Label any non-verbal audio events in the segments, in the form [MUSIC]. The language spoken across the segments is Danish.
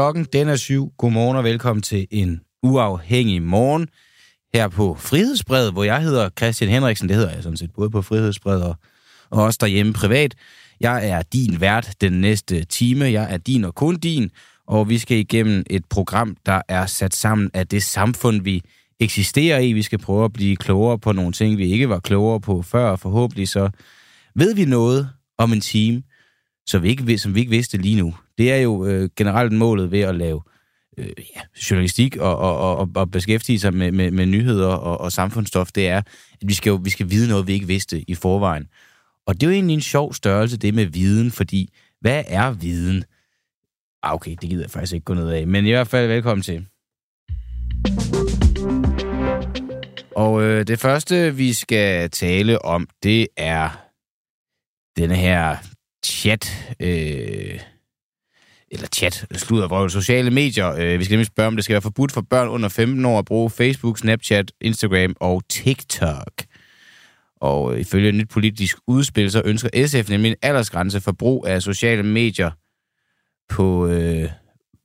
klokken, den er syv. Godmorgen og velkommen til en uafhængig morgen her på Frihedsbred, hvor jeg hedder Christian Henriksen. Det hedder jeg sådan set både på Frihedsbred og, og også derhjemme privat. Jeg er din vært den næste time. Jeg er din og kun din, og vi skal igennem et program, der er sat sammen af det samfund, vi eksisterer i. Vi skal prøve at blive klogere på nogle ting, vi ikke var klogere på før, og forhåbentlig så ved vi noget om en time, så vi ikke, som vi ikke vidste lige nu. Det er jo øh, generelt målet ved at lave øh, ja, journalistik og, og, og, og beskæftige sig med, med, med nyheder og, og samfundsstof, det er, at vi skal jo vi skal vide noget, vi ikke vidste i forvejen. Og det er jo egentlig en sjov størrelse, det med viden, fordi hvad er viden? Ah, okay, det gider jeg faktisk ikke gå ned af, men i hvert fald velkommen til. Og øh, det første, vi skal tale om, det er denne her chat, øh, eller chat, sludder vrøvl, sociale medier. Øh, vi skal nemlig spørge, om det skal være forbudt for børn under 15 år at bruge Facebook, Snapchat, Instagram og TikTok. Og øh, ifølge et nyt politisk udspil, så ønsker SF nemlig en aldersgrænse for brug af sociale medier på, øh,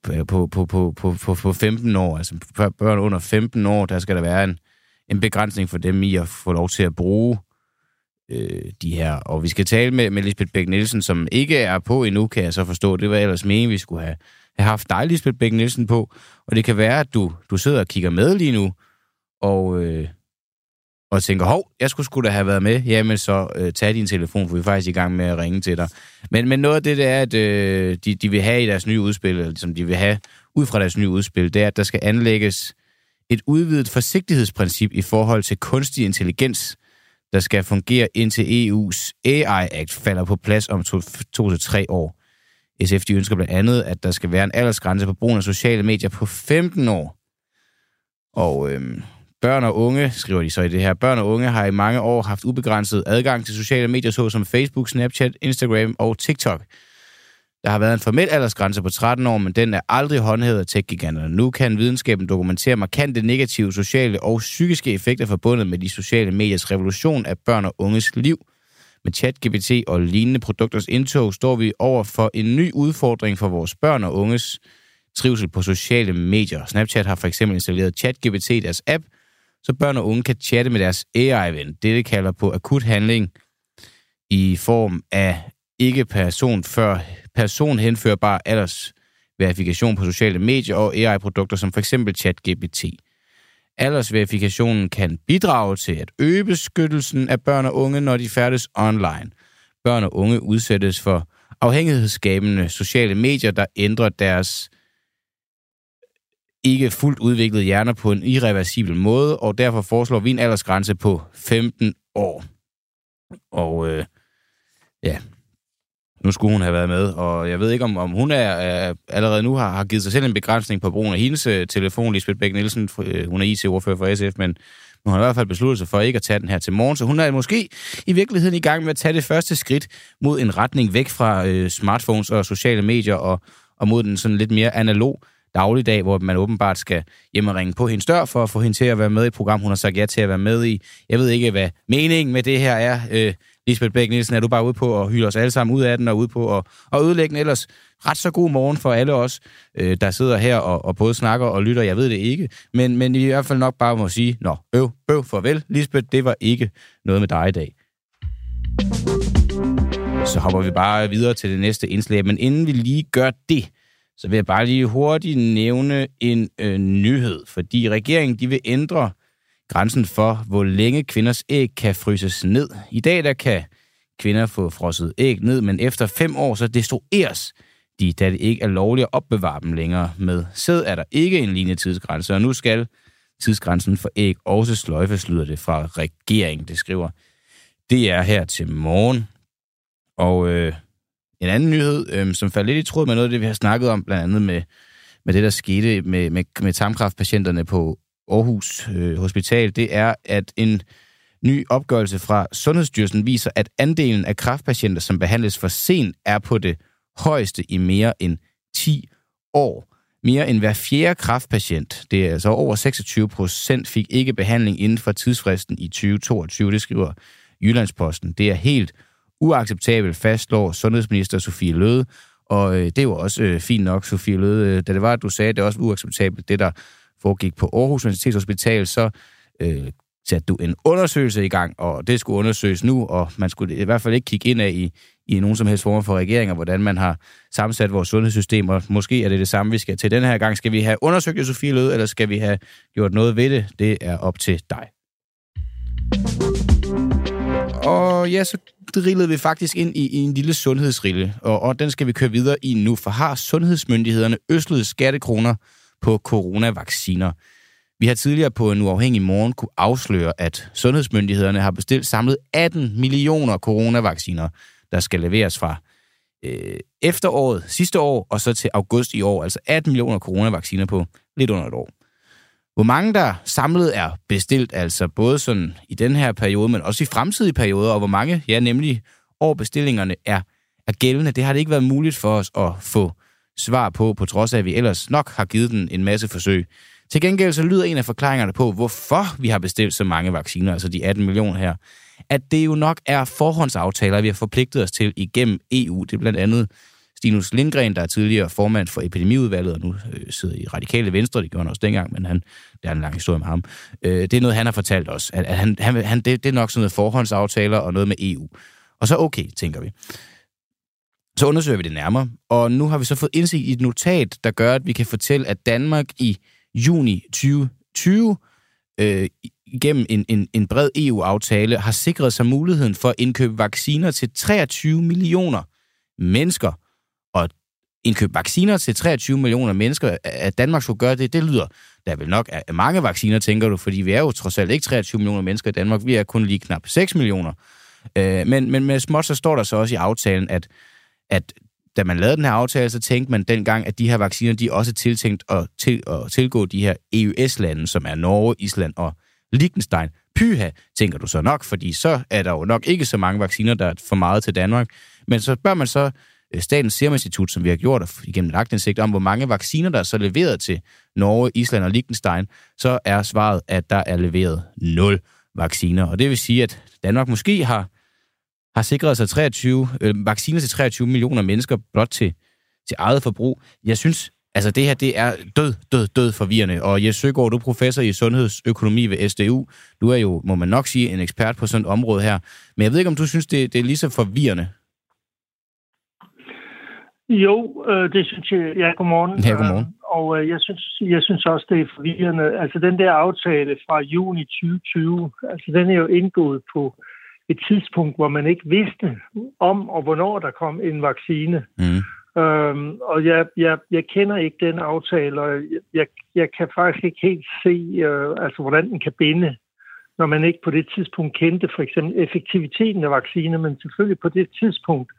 på, på, på, på, på, på 15 år. Altså for børn under 15 år, der skal der være en, en begrænsning for dem i at få lov til at bruge øh, de her. Og vi skal tale med, med Lisbeth Bæk Nielsen, som ikke er på endnu, kan jeg så forstå. Det var ellers meningen, vi skulle have, have haft dig, Lisbeth Bæk Nielsen, på. Og det kan være, at du, du sidder og kigger med lige nu, og, øh, og tænker, hov, jeg skulle skulle da have været med. Jamen så øh, tag din telefon, for vi er faktisk i gang med at ringe til dig. Men, men noget af det, det er, at øh, de, de vil have i deres nye udspil, eller som de vil have ud fra deres nye udspil, det er, at der skal anlægges et udvidet forsigtighedsprincip i forhold til kunstig intelligens, der skal fungere indtil EU's AI Act falder på plads om to, to til tre år. SF de ønsker blandt andet, at der skal være en aldersgrænse på brugen af sociale medier på 15 år. Og øhm, børn og unge, skriver de så i det her, børn og unge har i mange år haft ubegrænset adgang til sociale medier, såsom Facebook, Snapchat, Instagram og TikTok. Der har været en formel aldersgrænse på 13 år, men den er aldrig håndhævet af tech-giganterne. Nu kan videnskaben dokumentere markante negative sociale og psykiske effekter forbundet med de sociale mediers revolution af børn og unges liv. Med ChatGPT og lignende produkters indtog står vi over for en ny udfordring for vores børn og unges trivsel på sociale medier. Snapchat har for eksempel installeret ChatGPT i deres app, så børn og unge kan chatte med deres AI-ven. Det kalder på akut handling i form af ikke person før personhenførbar aldersverifikation på sociale medier og AI-produkter som f.eks. ChatGPT. Aldersverifikationen kan bidrage til at øge beskyttelsen af børn og unge, når de færdes online. Børn og unge udsættes for afhængighedsskabende sociale medier, der ændrer deres ikke fuldt udviklede hjerner på en irreversibel måde, og derfor foreslår vi en aldersgrænse på 15 år. Og øh, ja, nu skulle hun have været med, og jeg ved ikke, om, om hun er, er allerede nu har, har givet sig selv en begrænsning på brugen af hendes øh, telefon, Lisbeth Bæk Nielsen, øh, hun er IT-ordfører for SF, men hun har i hvert fald besluttet sig for ikke at tage den her til morgen, så hun er måske i virkeligheden i gang med at tage det første skridt mod en retning væk fra øh, smartphones og sociale medier og, og mod den sådan lidt mere analog dagligdag, hvor man åbenbart skal hjem og ringe på hendes dør for at få hende til at være med i et program, hun har sagt ja til at være med i. Jeg ved ikke, hvad meningen med det her er. Øh, Lisbeth Bæk Nielsen, er du bare ude på at hylde os alle sammen ud af den, og ude på at, at ødelægge den ellers ret så god morgen for alle os, øh, der sidder her og, og både snakker og lytter. Jeg ved det ikke, men, men i hvert fald nok bare må sige, nå, øv, øv, farvel, Lisbeth, det var ikke noget med dig i dag. Så hopper vi bare videre til det næste indslag, men inden vi lige gør det, så vil jeg bare lige hurtigt nævne en øh, nyhed, fordi regeringen de vil ændre grænsen for, hvor længe kvinders æg kan fryses ned. I dag der kan kvinder få frosset æg ned, men efter fem år så destrueres de, da det ikke er lovligt at opbevare dem længere. Med sæd er der ikke en lignende tidsgrænse, og nu skal tidsgrænsen for æg også sløjfes, lyder det fra regeringen, det skriver. Det er her til morgen. Og øh, en anden nyhed, øh, som falder lidt i tråd med noget af det, vi har snakket om, blandt andet med, med det, der skete med, med, med tarmkraftpatienterne på Aarhus øh, Hospital, det er, at en ny opgørelse fra Sundhedsstyrelsen viser, at andelen af kræftpatienter, som behandles for sent, er på det højeste i mere end 10 år. Mere end hver fjerde kræftpatient, det er altså over 26 procent, fik ikke behandling inden for tidsfristen i 2022, det skriver Jyllandsposten. Det er helt uacceptabelt, fastslår sundhedsminister Sofie Løde, Og øh, det er også øh, fint nok, Sofie Løde. Øh, da det var, at du sagde, at det er også uacceptabelt, det der foregik på Aarhus Universitetshospital, så øh, satte du en undersøgelse i gang, og det skulle undersøges nu, og man skulle i hvert fald ikke kigge ind af i, i nogen som helst form for regeringer, hvordan man har sammensat vores sundhedssystem, og måske er det det samme, vi skal til den her gang. Skal vi have undersøgt Sofie Løde, eller skal vi have gjort noget ved det? Det er op til dig. Og ja, så drillede vi faktisk ind i, i en lille sundhedsrille, og, og den skal vi køre videre i nu, for har sundhedsmyndighederne øslet skattekroner på coronavacciner? Vi har tidligere på en uafhængig morgen kunne afsløre, at sundhedsmyndighederne har bestilt samlet 18 millioner coronavacciner, der skal leveres fra øh, efteråret sidste år og så til august i år. Altså 18 millioner coronavacciner på lidt under et år. Hvor mange der samlet er bestilt, altså både sådan i den her periode, men også i fremtidige perioder, og hvor mange, ja nemlig år bestillingerne er, er gældende, det har det ikke været muligt for os at få svar på, på trods af, at vi ellers nok har givet den en masse forsøg. Til gengæld så lyder en af forklaringerne på, hvorfor vi har bestilt så mange vacciner, altså de 18 millioner her, at det jo nok er forhåndsaftaler, vi har forpligtet os til igennem EU. Det er blandt andet Stinus Lindgren, der er tidligere formand for epidemiudvalget, og nu øh, sidder i radikale venstre, det gjorde han også dengang, men han, det er en lang historie med ham. Øh, det er noget, han har fortalt os, at, at han, han, han, det, det er nok sådan noget forhåndsaftaler og noget med EU. Og så okay, tænker vi. Så undersøger vi det nærmere, og nu har vi så fået indsigt i et notat, der gør, at vi kan fortælle, at Danmark i juni 2020 øh, gennem en, en, en bred EU-aftale har sikret sig muligheden for at indkøbe vacciner til 23 millioner mennesker. Og indkøbe vacciner til 23 millioner mennesker, at Danmark skulle gøre det, det lyder, der vil vel nok er mange vacciner, tænker du, fordi vi er jo trods alt ikke 23 millioner mennesker i Danmark, vi er kun lige knap 6 millioner. Øh, men, men med småt, så står der så også i aftalen, at, at da man lavede den her aftale, så tænkte man dengang, at de her vacciner, de er også tiltænkt at, til, at tilgå de her EUS-lande, som er Norge, Island og Liechtenstein. Pyha, tænker du så nok, fordi så er der jo nok ikke så mange vacciner, der er for meget til Danmark. Men så bør man så øh, Statens Serum Institut, som vi har gjort igennem lagtindsigt, om, hvor mange vacciner, der er så leveret til Norge, Island og Liechtenstein, så er svaret, at der er leveret 0 vacciner. Og det vil sige, at Danmark måske har har sikret sig 23, øh, vacciner til 23 millioner mennesker blot til, til eget forbrug. Jeg synes, altså det her, det er død, død, død forvirrende. Og Jes Søgaard, du er professor i sundhedsøkonomi ved SDU. Du er jo, må man nok sige, en ekspert på sådan et område her. Men jeg ved ikke, om du synes, det, det er lige så forvirrende? Jo, øh, det synes jeg. Ja, godmorgen. Ja, godmorgen. Og øh, jeg, synes, jeg synes også, det er forvirrende. Altså den der aftale fra juni 2020, altså den er jo indgået på et tidspunkt, hvor man ikke vidste om og hvornår der kom en vaccine. Mm. Øhm, og jeg, jeg, jeg kender ikke den aftale, og jeg, jeg kan faktisk ikke helt se, øh, altså, hvordan den kan binde, når man ikke på det tidspunkt kendte for eksempel effektiviteten af vacciner, men selvfølgelig på det tidspunkt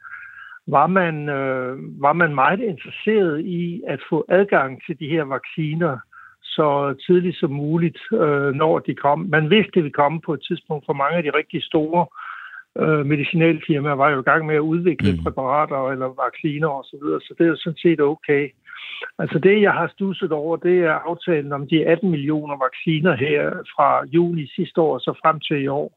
var man, øh, var man meget interesseret i at få adgang til de her vacciner så tidligt som muligt, øh, når de kom. Man vidste, det ville komme på et tidspunkt, for mange af de rigtig store øh, medicinalfirmaer var jo i gang med at udvikle mm. præparater eller vacciner osv., så, videre, så det er jo sådan set okay. Altså det, jeg har stusset over, det er aftalen om de 18 millioner vacciner her fra juni sidste år så frem til i år.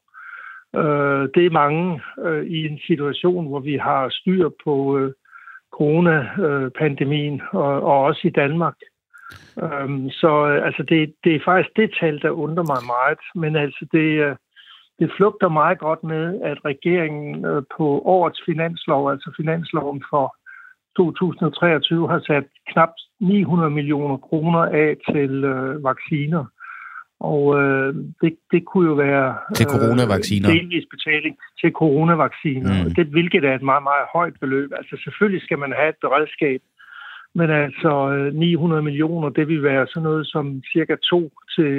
Øh, det er mange øh, i en situation, hvor vi har styr på øh, coronapandemien, og, og også i Danmark. Um, så altså det, det er faktisk det tal, der undrer mig meget. Men altså det, det flugter meget godt med, at regeringen øh, på årets finanslov, altså finansloven for 2023, har sat knap 900 millioner kroner af til øh, vacciner. Og øh, det, det kunne jo være til coronavacciner. Øh, delvis betaling til coronavacciner, mm. det, hvilket er et meget, meget højt beløb. Altså selvfølgelig skal man have et beredskab, men altså 900 øh, millioner, det vil være sådan noget som cirka to til,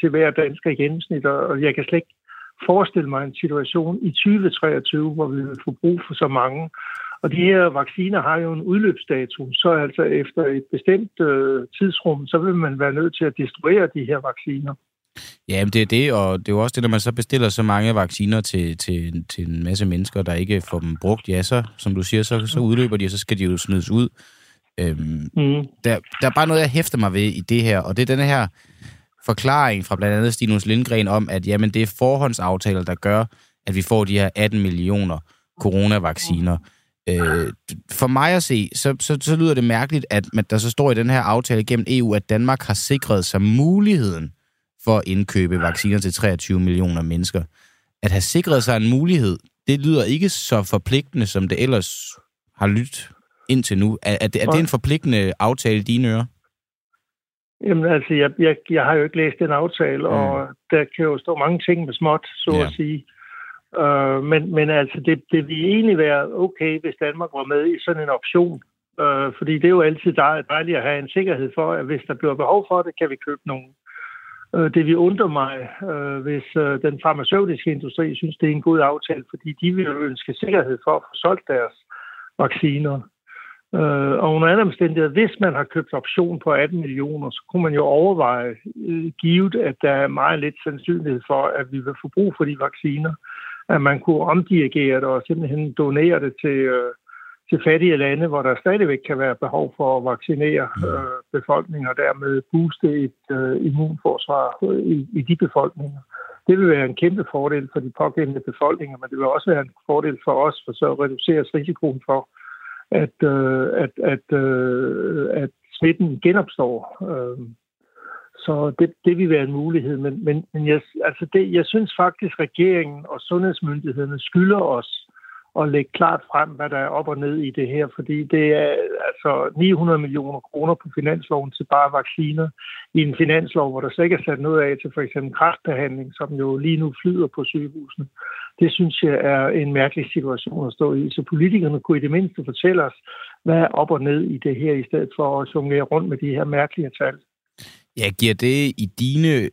til hver dansker i gennemsnit, og jeg kan slet ikke forestille mig en situation i 2023, hvor vi vil få brug for så mange. Og de her vacciner har jo en udløbsdato, så altså efter et bestemt øh, tidsrum, så vil man være nødt til at distribuere de her vacciner. Ja, det er det, og det er jo også det, når man så bestiller så mange vacciner til, til, til en masse mennesker, der ikke får dem brugt, ja, så, som du siger, så, så udløber de, og så skal de jo smides ud. Øhm, mm. der, der er bare noget, jeg hæfter mig ved i det her, og det er den her forklaring fra blandt andet Stinus Lindgren om, at jamen, det er forhåndsaftaler, der gør, at vi får de her 18 millioner coronavacciner. Øh, for mig at se, så, så, så lyder det mærkeligt, at man, der så står i den her aftale gennem EU, at Danmark har sikret sig muligheden for at indkøbe vacciner til 23 millioner mennesker. At have sikret sig en mulighed, det lyder ikke så forpligtende, som det ellers har lyttet indtil nu. Er, er, det, er det en forpligtende aftale i dine ører? Jamen altså, jeg, jeg, jeg har jo ikke læst den aftale, mm. og der kan jo stå mange ting med småt, så ja. at sige. Uh, men, men altså, det, det vil egentlig være okay, hvis Danmark var med i sådan en option. Uh, fordi det er jo altid dejligt at have en sikkerhed for, at hvis der bliver behov for det, kan vi købe nogen. Uh, det vil undre mig, uh, hvis uh, den farmaceutiske industri synes, det er en god aftale, fordi de vil jo ønske sikkerhed for at få solgt deres vacciner. Øh, og under andre omstændigheder, hvis man har købt option på 18 millioner, så kunne man jo overveje, øh, givet at der er meget lidt sandsynlighed for, at vi vil få brug for de vacciner, at man kunne omdirigere det og simpelthen donere det til, øh, til fattige lande, hvor der stadigvæk kan være behov for at vaccinere øh, befolkningen og dermed booste et øh, immunforsvar i, i de befolkninger. Det vil være en kæmpe fordel for de pågældende befolkninger, men det vil også være en fordel for os, for så reduceres risikoen for, at, øh, at, at, øh, at smitten genopstår. Øh, så det, det vil være en mulighed. Men, men, men jeg, altså det, jeg synes faktisk, at regeringen og sundhedsmyndighederne skylder os at lægge klart frem, hvad der er op og ned i det her, fordi det er altså 900 millioner kroner på finansloven til bare vacciner i en finanslov, hvor der slet ikke er sat noget af til for eksempel kræftbehandling, som jo lige nu flyder på sygehusene. Det synes jeg er en mærkelig situation at stå i. Så politikerne kunne i det mindste fortælle os, hvad er op og ned i det her, i stedet for at jonglere rundt med de her mærkelige tal. Ja, giver det i dine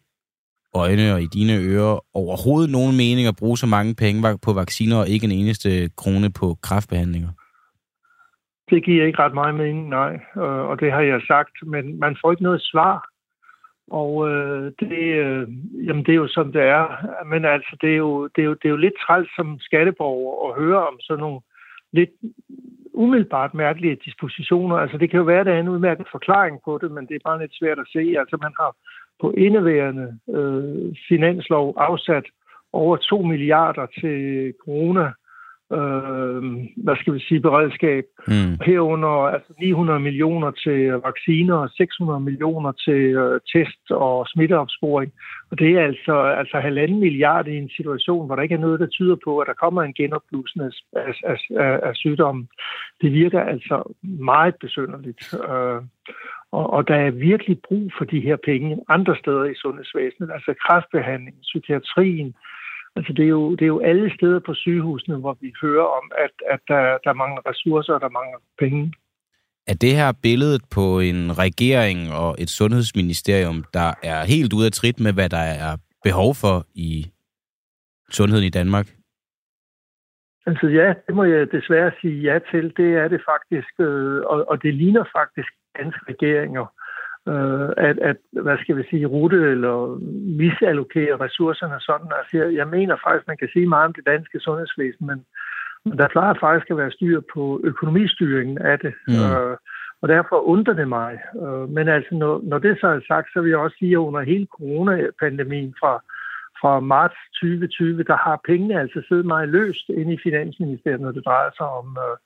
øjne og i dine ører overhovedet nogen mening at bruge så mange penge på vacciner og ikke en eneste krone på kraftbehandlinger? Det giver ikke ret meget mening, nej. Og det har jeg sagt, men man får ikke noget svar. Og øh, det, øh, jamen, det er jo som det er. Men altså, det er jo, det er jo, det er jo lidt træls som skatteborger at høre om sådan nogle lidt umiddelbart mærkelige dispositioner. Altså, det kan jo være, at der er en udmærket forklaring på det, men det er bare lidt svært at se. Altså, man har på indeværende øh, finanslov afsat over 2 milliarder til corona øh, hvad skal vi sige, beredskab. Mm. Herunder altså 900 millioner til vacciner og 600 millioner til øh, test og smitteopsporing. Og det er altså, altså halvanden milliard i en situation, hvor der ikke er noget, der tyder på, at der kommer en genopblusning af, af, af, af sygdommen. Det virker altså meget besynderligt. Øh, og, og der er virkelig brug for de her penge andre steder i sundhedsvæsenet, altså kræftbehandling, psykiatrien. Altså det er, jo, det er jo alle steder på sygehusene, hvor vi hører om, at, at der, der mangler ressourcer og der mangler penge. Er det her billedet på en regering og et sundhedsministerium, der er helt ude af trit med, hvad der er behov for i sundheden i Danmark? Altså ja, det må jeg desværre sige ja til. Det er det faktisk, øh, og, og det ligner faktisk danske regeringer, øh, at, at, hvad skal vi sige, rute eller misallokere ressourcerne sådan. Altså, jeg, jeg mener faktisk, man kan sige meget om det danske sundhedsvæsen, men, men der plejer faktisk at være styr på økonomistyringen af det. Mm. Øh, og derfor undrer det mig. Øh, men altså, når, når det så er sagt, så vil jeg også sige, at under hele coronapandemien fra, fra marts 2020, der har pengene altså siddet meget løst inde i Finansministeriet, når det drejer sig om øh,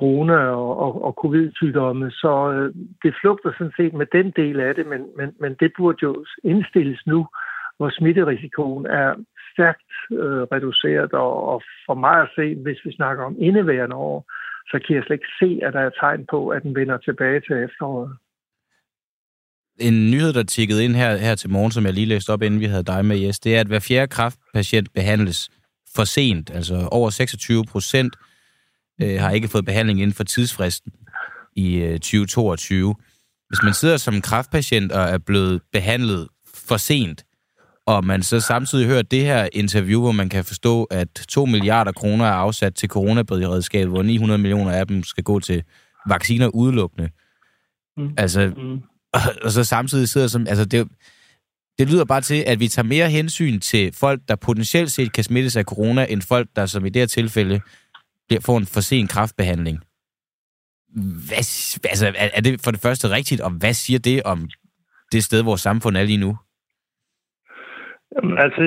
corona og, og, og covid-sygdomme. Så øh, det flugter sådan set med den del af det, men, men, men det burde jo indstilles nu, hvor smitterisikoen er stærkt øh, reduceret, og, og for mig at se, hvis vi snakker om indeværende år, så kan jeg slet ikke se, at der er tegn på, at den vender tilbage til efteråret. En nyhed, der tikkede ind her, her til morgen, som jeg lige læste op, inden vi havde dig med, Jes, det er, at hver fjerde kraftpatient behandles for sent. Altså over 26 procent øh, har ikke fået behandling inden for tidsfristen i øh, 2022. Hvis man sidder som kraftpatient og er blevet behandlet for sent, og man så samtidig hører det her interview, hvor man kan forstå, at 2 milliarder kroner er afsat til coronaberedskabet, hvor 900 millioner af dem skal gå til vacciner udelukkende. Mm. Altså, mm. Og, [LAUGHS] og så samtidig sidder som... Altså, det, det lyder bare til, at vi tager mere hensyn til folk, der potentielt set kan smittes af corona, end folk, der som i det her tilfælde får en for sen kraftbehandling. Hvad, altså, er, er det for det første rigtigt, og hvad siger det om det sted, hvor samfund er lige nu? Jamen, altså,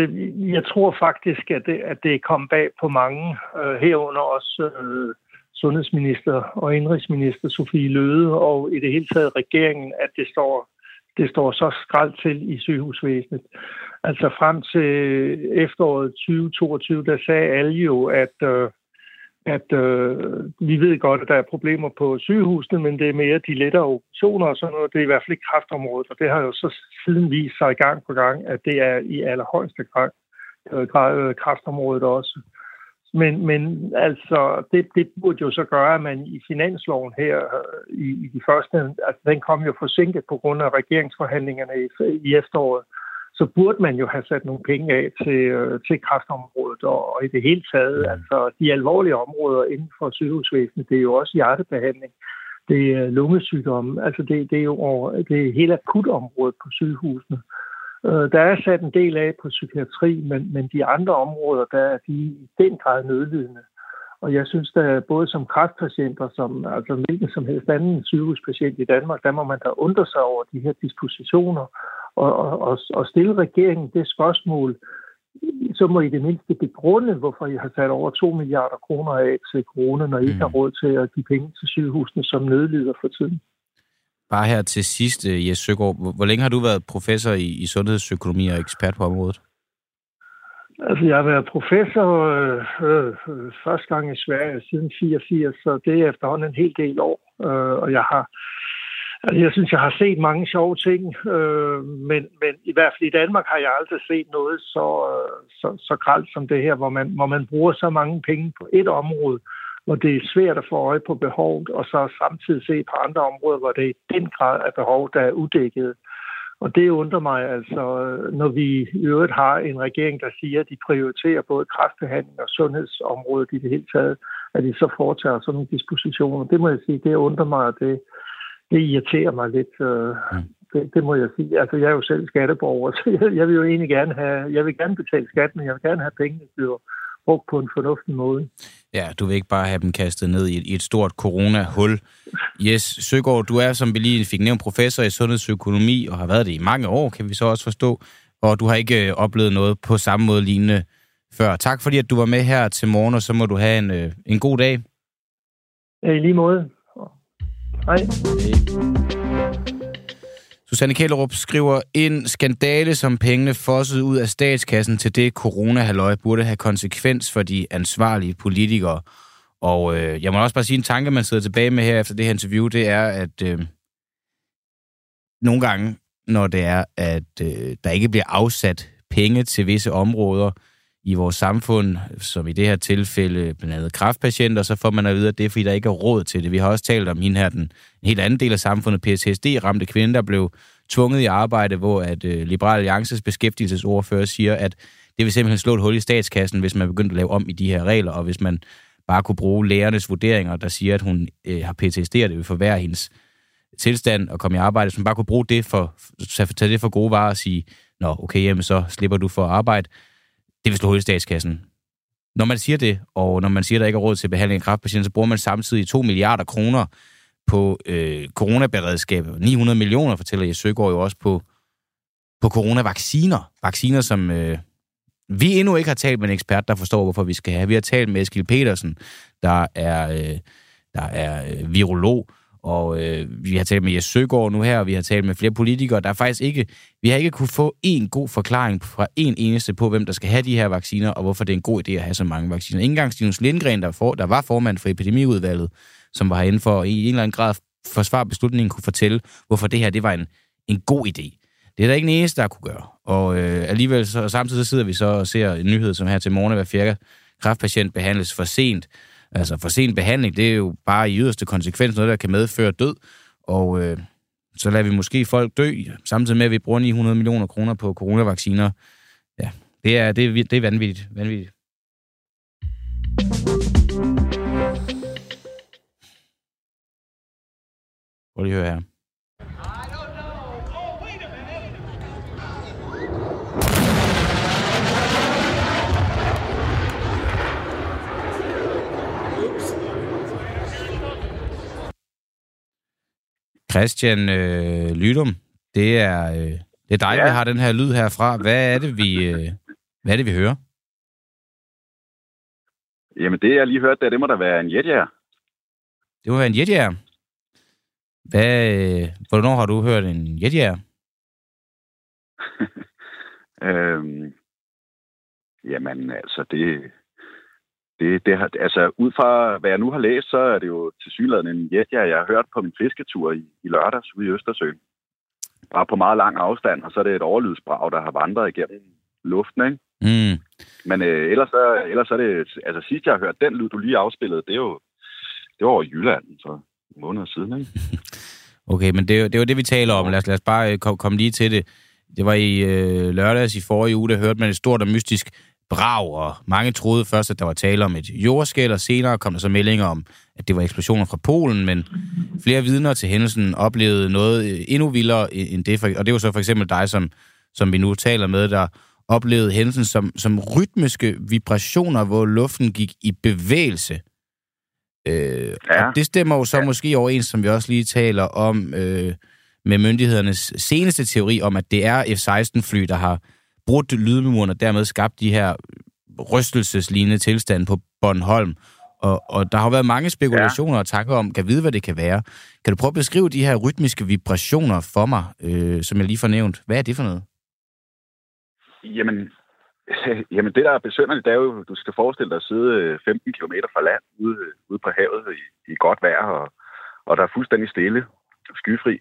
jeg tror faktisk, at det, at det er kommet bag på mange, øh, herunder også øh, sundhedsminister og indrigsminister Sofie Løde og i det hele taget regeringen, at det står, det står så skraldt til i sygehusvæsenet. Altså frem til øh, efteråret 2022, der sagde alle jo, at, øh, at øh, vi ved godt, at der er problemer på sygehusene, men det er mere de lettere operationer og sådan noget. Det er i hvert fald ikke kraftområdet, og det har jo så siden vist sig gang på gang, at det er i allerhøjeste grad, øh, grad øh, kraftområdet også. Men, men altså, det, det burde jo så gøre, at man i finansloven her øh, i, i de første, altså den kom jo forsinket på grund af regeringsforhandlingerne i, i efteråret, så burde man jo have sat nogle penge af til, øh, til kraftområdet og, og i det hele taget, altså de alvorlige områder inden for sygehusvæsenet, det er jo også hjertebehandling, det er lungesygdomme, altså det, det er jo det er hele akutområdet på sygehusene. Øh, der er sat en del af på psykiatri, men, men de andre områder, der er de i den grad nødlidende. Og jeg synes, at både som kræftpatienter, som altså hvilken som helst anden sygehuspatient i Danmark, der må man da undre sig over de her dispositioner og, og, og stille regeringen det spørgsmål, så må I det mindste begrunde, hvorfor I har sat over 2 milliarder kroner af til corona, når I ikke har mm. råd til at give penge til sygehusene, som nødlider for tiden. Bare her til sidst, øh, Jes Søgaard. Hvor længe har du været professor i, i sundhedsøkonomi og ekspert på området? Altså, jeg har været professor øh, øh, første gang i Sverige siden 84, så det er efterhånden en hel del år. Øh, og jeg har, altså, jeg synes, jeg har set mange sjove ting, øh, men, men i hvert fald i Danmark har jeg aldrig set noget så, øh, så, så kralt som det her, hvor man, hvor man bruger så mange penge på et område, hvor det er svært at få øje på behovet, og så samtidig se på andre områder, hvor det i den grad er behov, der er uddækket. Og det undrer mig altså, øh, når vi i øvrigt har en regering, der siger, at de prioriterer både kræftbehandling og sundhedsområdet i det hele taget, at de så foretager sådan nogle dispositioner. Det må jeg sige, det undrer mig, og det, det irriterer mig lidt. Øh, mm. Det, det må jeg sige. Altså, jeg er jo selv skatteborger, [LAUGHS] så jeg, jeg vil jo egentlig gerne have, jeg vil gerne betale skat, men jeg vil gerne have pengene til brugt på en fornuftig måde. Ja, du vil ikke bare have dem kastet ned i et, i et stort corona-hul. Yes, Søgaard, du er, som vi lige fik nævnt, professor i sundhedsøkonomi, og har været det i mange år, kan vi så også forstå. Og du har ikke øh, oplevet noget på samme måde lignende før. Tak fordi, at du var med her til morgen, og så må du have en, øh, en god dag. I lige måde. Hej. Hej. Susanne Kællerup skriver, en skandale, som pengene fossede ud af statskassen til det corona burde have konsekvens for de ansvarlige politikere. Og øh, jeg må også bare sige, en tanke, man sidder tilbage med her efter det her interview, det er, at øh, nogle gange, når det er, at øh, der ikke bliver afsat penge til visse områder, i vores samfund, som i det her tilfælde blandt andet kraftpatienter, så får man at vide, at det er, fordi der ikke er råd til det. Vi har også talt om hende her, den en helt anden del af samfundet, PTSD-ramte kvinde, der blev tvunget i arbejde, hvor at øh, Liberal Alliances beskæftigelsesordfører siger, at det vil simpelthen slå et hul i statskassen, hvis man begynder at lave om i de her regler, og hvis man bare kunne bruge lærernes vurderinger, der siger, at hun øh, har PTSD, og det vil forværre hendes tilstand og komme i arbejde. Hvis man bare kunne bruge det for, tage det for gode varer og sige, nå, okay, jamen så slipper du for arbejde, det vil slå hul i statskassen. Når man siger det, og når man siger, at der ikke er råd til behandling af kraftpatienter, så bruger man samtidig 2 milliarder kroner på øh, coronaberedskab. 900 millioner, fortæller jeg Søgaard jo også på, på coronavacciner. Vacciner, som øh, vi endnu ikke har talt med en ekspert, der forstår, hvorfor vi skal have. Vi har talt med Eskil Petersen, der er, øh, der er øh, virolog, og øh, vi har talt med Jes Søgaard nu her, og vi har talt med flere politikere. Der er faktisk ikke, vi har ikke kunne få en god forklaring fra en eneste på, hvem der skal have de her vacciner, og hvorfor det er en god idé at have så mange vacciner. Ingen engang Stinus Lindgren, der, for, der var formand for epidemiudvalget, som var herinde for i en eller anden grad forsvare beslutningen, kunne fortælle, hvorfor det her det var en, en god idé. Det er der ikke en eneste, der kunne gøre. Og øh, alligevel, så, samtidig så sidder vi så og ser en nyhed, som her til morgen, hver fjerde kræftpatient behandles for sent. Altså for sen behandling, det er jo bare i yderste konsekvens noget, der kan medføre død. Og øh, så lader vi måske folk dø, samtidig med, at vi bruger 900 millioner kroner på coronavacciner. Ja, det er, det er, det er vanvittigt. vanvittigt. Prøv lige at høre her. Christian øh, Lydum, det er, øh, det er dig, ja. vi har den her lyd herfra. Hvad er det, vi, [LAUGHS] øh, hvad er det, vi hører? Jamen, det jeg lige hørte, det, det må da være en jetjager. Det må være en jetjager. Hvad, øh, hvornår har du hørt en jetjager? [LAUGHS] øhm, jamen, altså, det, det, det har, altså, ud fra hvad jeg nu har læst, så er det jo til synligheden en jetjager, jeg har hørt på min fisketur i, i lørdags ude i Østersøen. Bare på meget lang afstand, og så er det et overlydsbrag, der har vandret igennem luften, ikke? Mm. Men øh, ellers, så, ellers er det... Altså, sidst jeg har hørt den lyd, du lige afspillede, det er jo... Det var over Jylland for måneder siden, ikke? [LAUGHS] Okay, men det, det jo det, vi taler om. Lad os, lad os bare øh, komme kom lige til det. Det var i øh, lørdags i forrige uge, der hørte man et stort og mystisk brag, og mange troede først, at der var tale om et jordskæld, og senere kom der så meldinger om, at det var eksplosioner fra Polen, men flere vidner til hændelsen oplevede noget øh, endnu vildere end det, og det var så for eksempel dig, som, som vi nu taler med, der oplevede hændelsen som, som rytmiske vibrationer, hvor luften gik i bevægelse. Øh, Ja. Og det stemmer jo så ja. måske overens, som vi også lige taler om, øh, med myndighedernes seneste teori om, at det er F-16-fly, der har brudt lydmuren og dermed skabt de her rystelseslignende tilstande på Bornholm. Og, og der har jo været mange spekulationer ja. og tanker om, kan vide, hvad det kan være. Kan du prøve at beskrive de her rytmiske vibrationer for mig, øh, som jeg lige fornævnt? Hvad er det for noget? Jamen, [LAUGHS] jamen det, der er besønderligt, det er jo, du skal forestille dig at sidde øh, 15 km fra land ude, ude på havet i, i godt vejr, og, og der er fuldstændig stille, skyfri.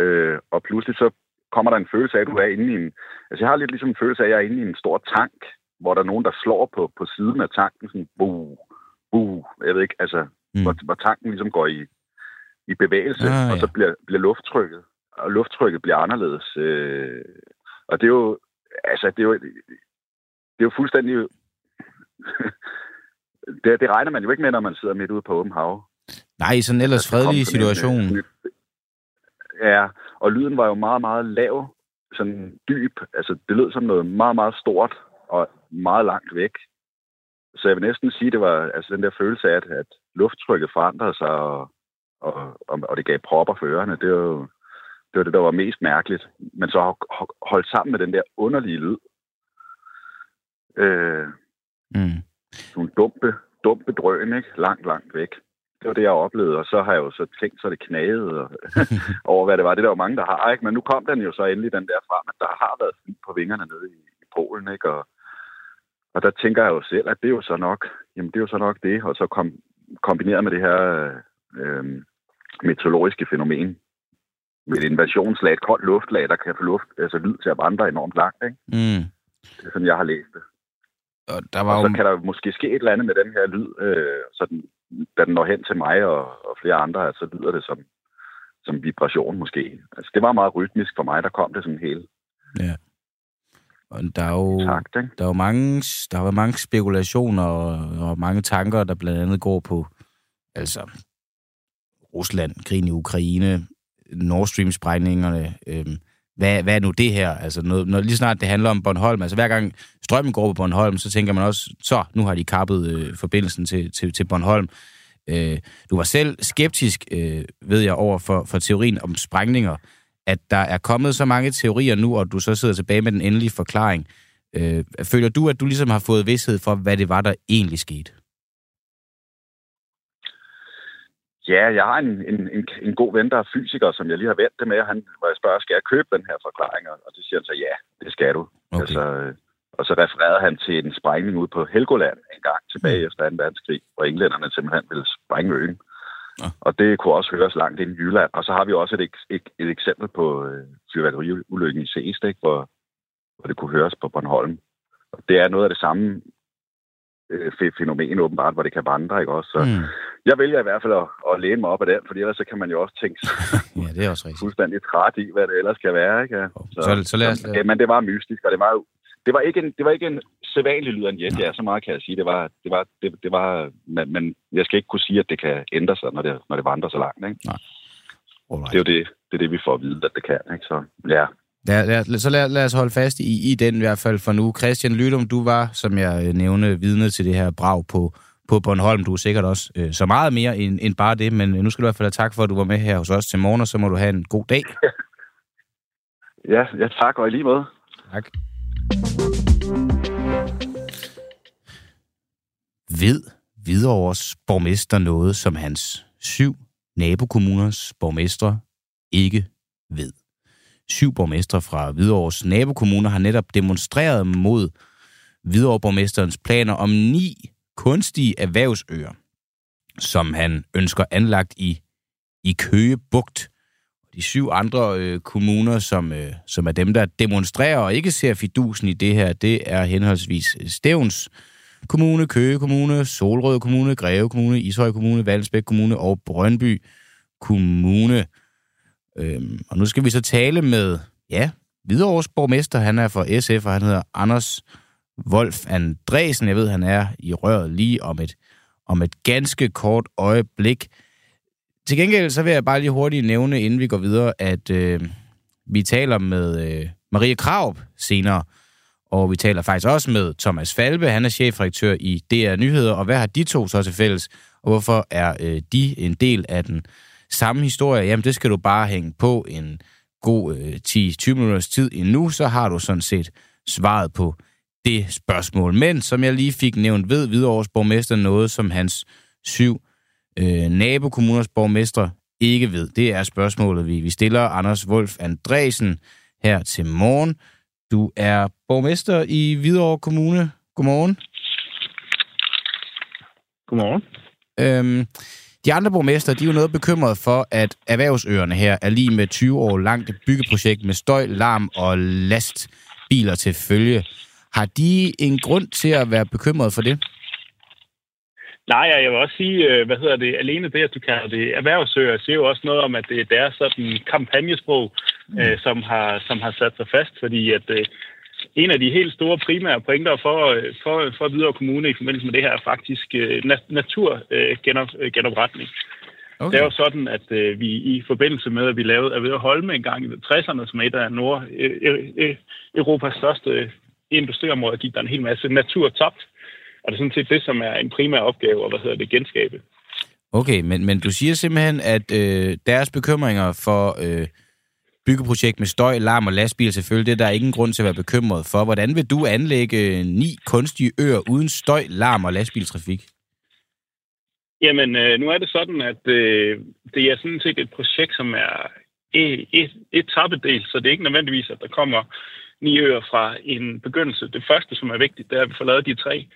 Øh, og pludselig så kommer der en følelse af, at du er inde i en... Altså, jeg har lidt ligesom en følelse af, at jeg er inde i en stor tank, hvor der er nogen, der slår på, på siden af tanken, sådan, buh, buh, jeg ved ikke, altså, Mm. hvor, hvor tanken ligesom går i, i bevægelse, Ah, ah, og ja. så bliver, bliver lufttrykket, og lufttrykket bliver anderledes. Øh, og det er jo, altså, det er jo, det er jo fuldstændig... [LAUGHS] det, det regner man jo ikke med, når man sidder midt ude på åben hav. Nej, i sådan en ellers kom fredelig situation. Ja, og lyden var jo meget, meget lav, sådan dyb. Altså, det lød som noget meget, meget stort og meget langt væk. Så jeg vil næsten sige, det var altså den der følelse af, at, at lufttrykket forandrede sig, og, og, og, og det gav propper for ørerne. Det var jo det, var det, der var mest mærkeligt. Men så ho- ho- holdt sammen med den der underlige lyd. Øh, Mm. nogle dumpe, dumpe drøn, ikke? Langt, langt væk. Det var det, jeg oplevede, og så har jeg jo så tænkt, så det knagede og, [LAUGHS] over, hvad det var. Det er der jo mange, der har, ikke? Men nu kom den jo så endelig, den der frem, at der har været fly på vingerne nede i, i Polen, ikke? Og, og der tænker jeg jo selv, at det er jo så nok, jamen det er jo så nok det, og så kom, kombineret med det her øh, meteorologiske fænomen, med et invasionslag, et koldt luftlag, der kan få luft, altså lyd til at vandre enormt langt, ikke? Mm. Det er sådan, jeg har læst det. Og der var Og jo... så kan der måske ske et eller andet med den her lyd, øh, så den, da den når hen til mig og, og flere andre, så lyder det som, som vibration måske. Altså, det var meget rytmisk for mig, der kom det sådan helt Ja. Og der er jo... takt, ikke? Der er jo mange, der har været mange spekulationer og, og mange tanker, der blandt andet går på altså Rusland, krigen i Ukraine, Nord Stream-sprængningerne. Øhm, hvad, hvad er nu det her? Altså, når, når lige snart det handler om Bornholm, altså hver gang strømmen går på Bornholm, så tænker man også, så nu har de kappet øh, forbindelsen til, til, til Bornholm. Øh, du var selv skeptisk, øh, ved jeg, over for, for teorien om sprængninger. At der er kommet så mange teorier nu, og du så sidder tilbage med den endelige forklaring. Øh, føler du, at du ligesom har fået vidshed for, hvad det var, der egentlig skete? Ja, jeg har en, en, en, en god ven, der er fysiker, som jeg lige har vendt det med. Han, jeg spørger, skal jeg købe den her forklaring? Og det siger han så, ja, det skal du. Okay. Altså, øh, og så refererede han til en sprængning ude på Helgoland en gang tilbage Mm. efter 2. verdenskrig, hvor englænderne simpelthen ville sprænge øen. Og det kunne også høres langt ind i Jylland. Og så har vi også et, et, et eksempel på øh, fyrværkeriulykken i Seest, ikke? Hvor, hvor det kunne høres på Bornholm. Og det er noget af det samme øh, fænomen åbenbart, hvor det kan vandre, ikke også? Så Mm. jeg vælger i hvert fald at, at læne mig op af den, for ellers så kan man jo også tænke [LAUGHS] Ja, det er også rigtigt. fuldstændig træt i, hvad det ellers kan være, ikke? Ja. Så, så lad os... Ja, men det var mystisk, og det var jo det var ikke en, det var ikke en sædvanlig lyd af en jet, ja, så meget kan jeg sige. Det var, det var, det, det var men, men jeg skal ikke kunne sige, at det kan ændre sig, når det, når det vandrer så langt, ikke? Alright. Det er jo det, det, er det, vi får at vide, at det kan, ikke? Så ja, Lad, så lad, lad os holde fast i, i den i hvert fald for nu. Christian Lydum, du var, som jeg øh, nævnte, vidne til det her brag på, på Bornholm. Du er sikkert også øh, så meget mere end, end bare det, men nu skal du i hvert fald have tak for, at du var med her hos os til morgen, og så må du have en god dag. [LAUGHS] ja, ja tak, og i lige måde. Tak. Ved Hvidovres borgmester noget, som hans syv nabokommuners borgmestre ikke ved. Syv borgmestre fra Hvidovres nabokommuner har netop demonstreret mod Hvidovre borgmesterens planer om ni kunstige erhvervsøer, som han ønsker anlagt i, i Køge Bugt. De syv andre øh, kommuner, som, øh, som er dem, der demonstrerer og ikke ser fidusen i det her, det er henholdsvis Stævns Kommune, Køge Kommune, Solrød Kommune, Greve Kommune, Ishøj Kommune, Valsbæk Kommune og Brøndby Kommune. Øhm, og nu skal vi så tale med, ja, Hvidovres borgmester. Han er fra SF, og han hedder Anders Wolf Andresen. Jeg ved, han er i røret lige om et, om et ganske kort øjeblik. Til gengæld så vil jeg bare lige hurtigt nævne, inden vi går videre, at øh, vi taler med øh, Maria Kraup senere, og vi taler faktisk også med Thomas Falbe, han er chefredaktør i DR Nyheder, og hvad har de to så til fælles, og hvorfor er øh, de en del af den samme historie? Jamen det skal du bare hænge på en god øh, 10-20 minutters tid endnu, så har du sådan set svaret på det spørgsmål. Men som jeg lige fik nævnt, ved Hvidovres borgmester noget, som hans syv øh, nabokommuners borgmestre ikke ved. Det er spørgsmålet, vi, vi stiller Anders Wolf Andresen her til morgen. Du er borgmester i Hvidovre Kommune. Godmorgen. Godmorgen. Øhm, de andre borgmester, de er jo noget bekymret for, at erhvervsøerne her er lige med 20 år langt byggeprojekt med støj, larm og lastbiler til følge. Har de en grund til at være bekymret for det? Nej, jeg vil også sige, øh, hvad hedder det, alene det, at du kalder det erhvervsøger, siger jo også noget om, at det, er sådan kampagnesprog, mm. øh, som, har, som har sat sig fast, fordi at øh, en af de helt store primære pointer for, øh, for, for Hvidovre Kommune i forbindelse med det her er faktisk øh, naturgenopretning. Øh, okay. Det er jo sådan, at øh, vi i forbindelse med, at vi lavede Avedøre Holme en gang i 60'erne, som er et af Nord, øh, øh, Europas største industriområder, gik der en hel masse natur tabt. Og det er sådan set det, som er en primær opgave, og hvad hedder det, genskabe. Okay, men, men du siger simpelthen, at øh, deres bekymringer for øh, byggeprojekt med støj, larm og lastbiler selvfølgelig, det er der ingen grund til at være bekymret for. Hvordan vil du anlægge øh, ni kunstige øer uden støj, larm og lastbiltrafik? Jamen, øh, nu er det sådan, at øh, det er sådan set et projekt, som er et, et, et tappedel, så det er ikke nødvendigvis, at der kommer ni øer fra en begyndelse. Det første, som er vigtigt, det er, at vi får lavet de tre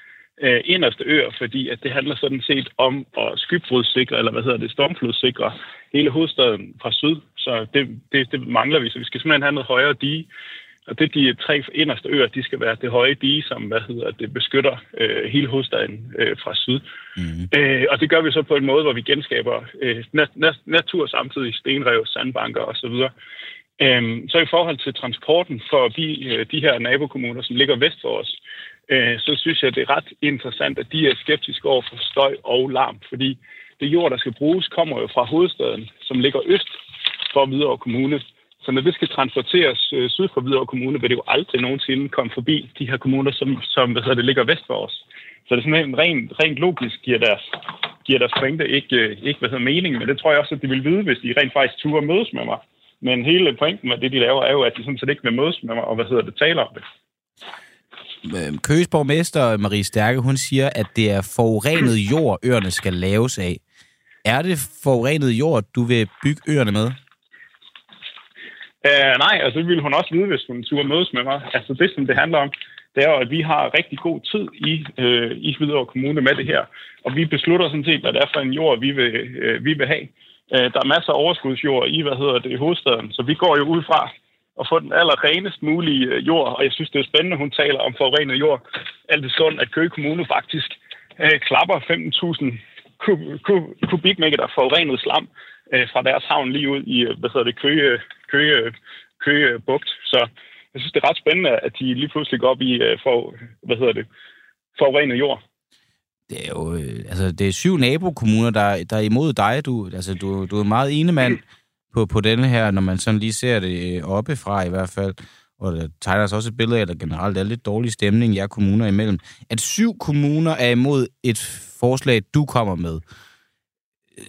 øh, inderste øer, fordi at det handler sådan set om at skybrudssikre, eller hvad hedder det, stormflodssikre hele hovedstaden fra syd. Så det, det, det mangler vi, så vi skal simpelthen have noget højere dige. Og det de tre inderste øer, de skal være det høje dige, som hvad hedder det, beskytter øh, hele hovedstaden øh, fra syd. Mm. Øh, og det gør vi så på en måde, hvor vi genskaber øh, nat, nat, natur samtidig, stenrev, sandbanker osv. Øhm, så i forhold til transporten for de, øh, de her nabokommuner, som ligger vest for os, øh, så synes jeg, det er ret interessant, at de er skeptiske over for støj og larm, fordi det jord, der skal bruges, kommer jo fra hovedstaden, som ligger øst for Hvidovre Kommune. Så når det skal transporteres øh, syd for Hvidovre Kommune, vil det jo aldrig nogensinde komme forbi de her kommuner, som, som hvad hedder det, ligger vest for os. Så det er sådan rent, rent logisk giver deres, giver deres pointe ikke, øh, ikke hvad hedder mening, men det tror jeg også, at de vil vide, hvis de rent faktisk turde mødes med mig. Men hele pointen med det, de laver, er jo, at de sådan set ikke vil mødes med mig, og hvad hedder det, taler om det. Øh, Køges borgmester Marie Stærke, hun siger, at det er forurenet jord, øerne skal laves af. Er det forurenet jord, du vil bygge øerne med? Uh, nej, altså det ville hun også vide, hvis hun turde mødes med mig. Altså det, som det handler om, det er jo, at vi har rigtig god tid i, øh, i Hvidovre Kommune med det her. Og vi beslutter sådan set, hvad det er for en jord, vi vil, øh, vi vil have. Øh, der er masser af overskudsjord i, hvad hedder det, i hovedstaden. Så vi går jo ud fra at få den allerrenest mulige øh, jord, og jeg synes, det er spændende, hun taler om forurenet jord. Alt det stund, at Køge Kommune faktisk øh, klapper 15.000 kub, kub, kubikmeter forurenet slam øh, fra deres havn lige ud i, øh, hvad hedder det, Køge, Køge, Køge Bugt. Så jeg synes, det er ret spændende, at de lige pludselig går op i, øh, for, hvad hedder det, forurenet jord det er jo, øh, altså, det er syv nabokommuner, der, der er imod dig. Du, altså, du, du er meget ene mand på, på denne her, når man sådan lige ser det øh, oppefra i hvert fald. Og der tegner sig også et billede af, at der generelt er lidt dårlig stemning jer kommuner imellem. At syv kommuner er imod et forslag, du kommer med.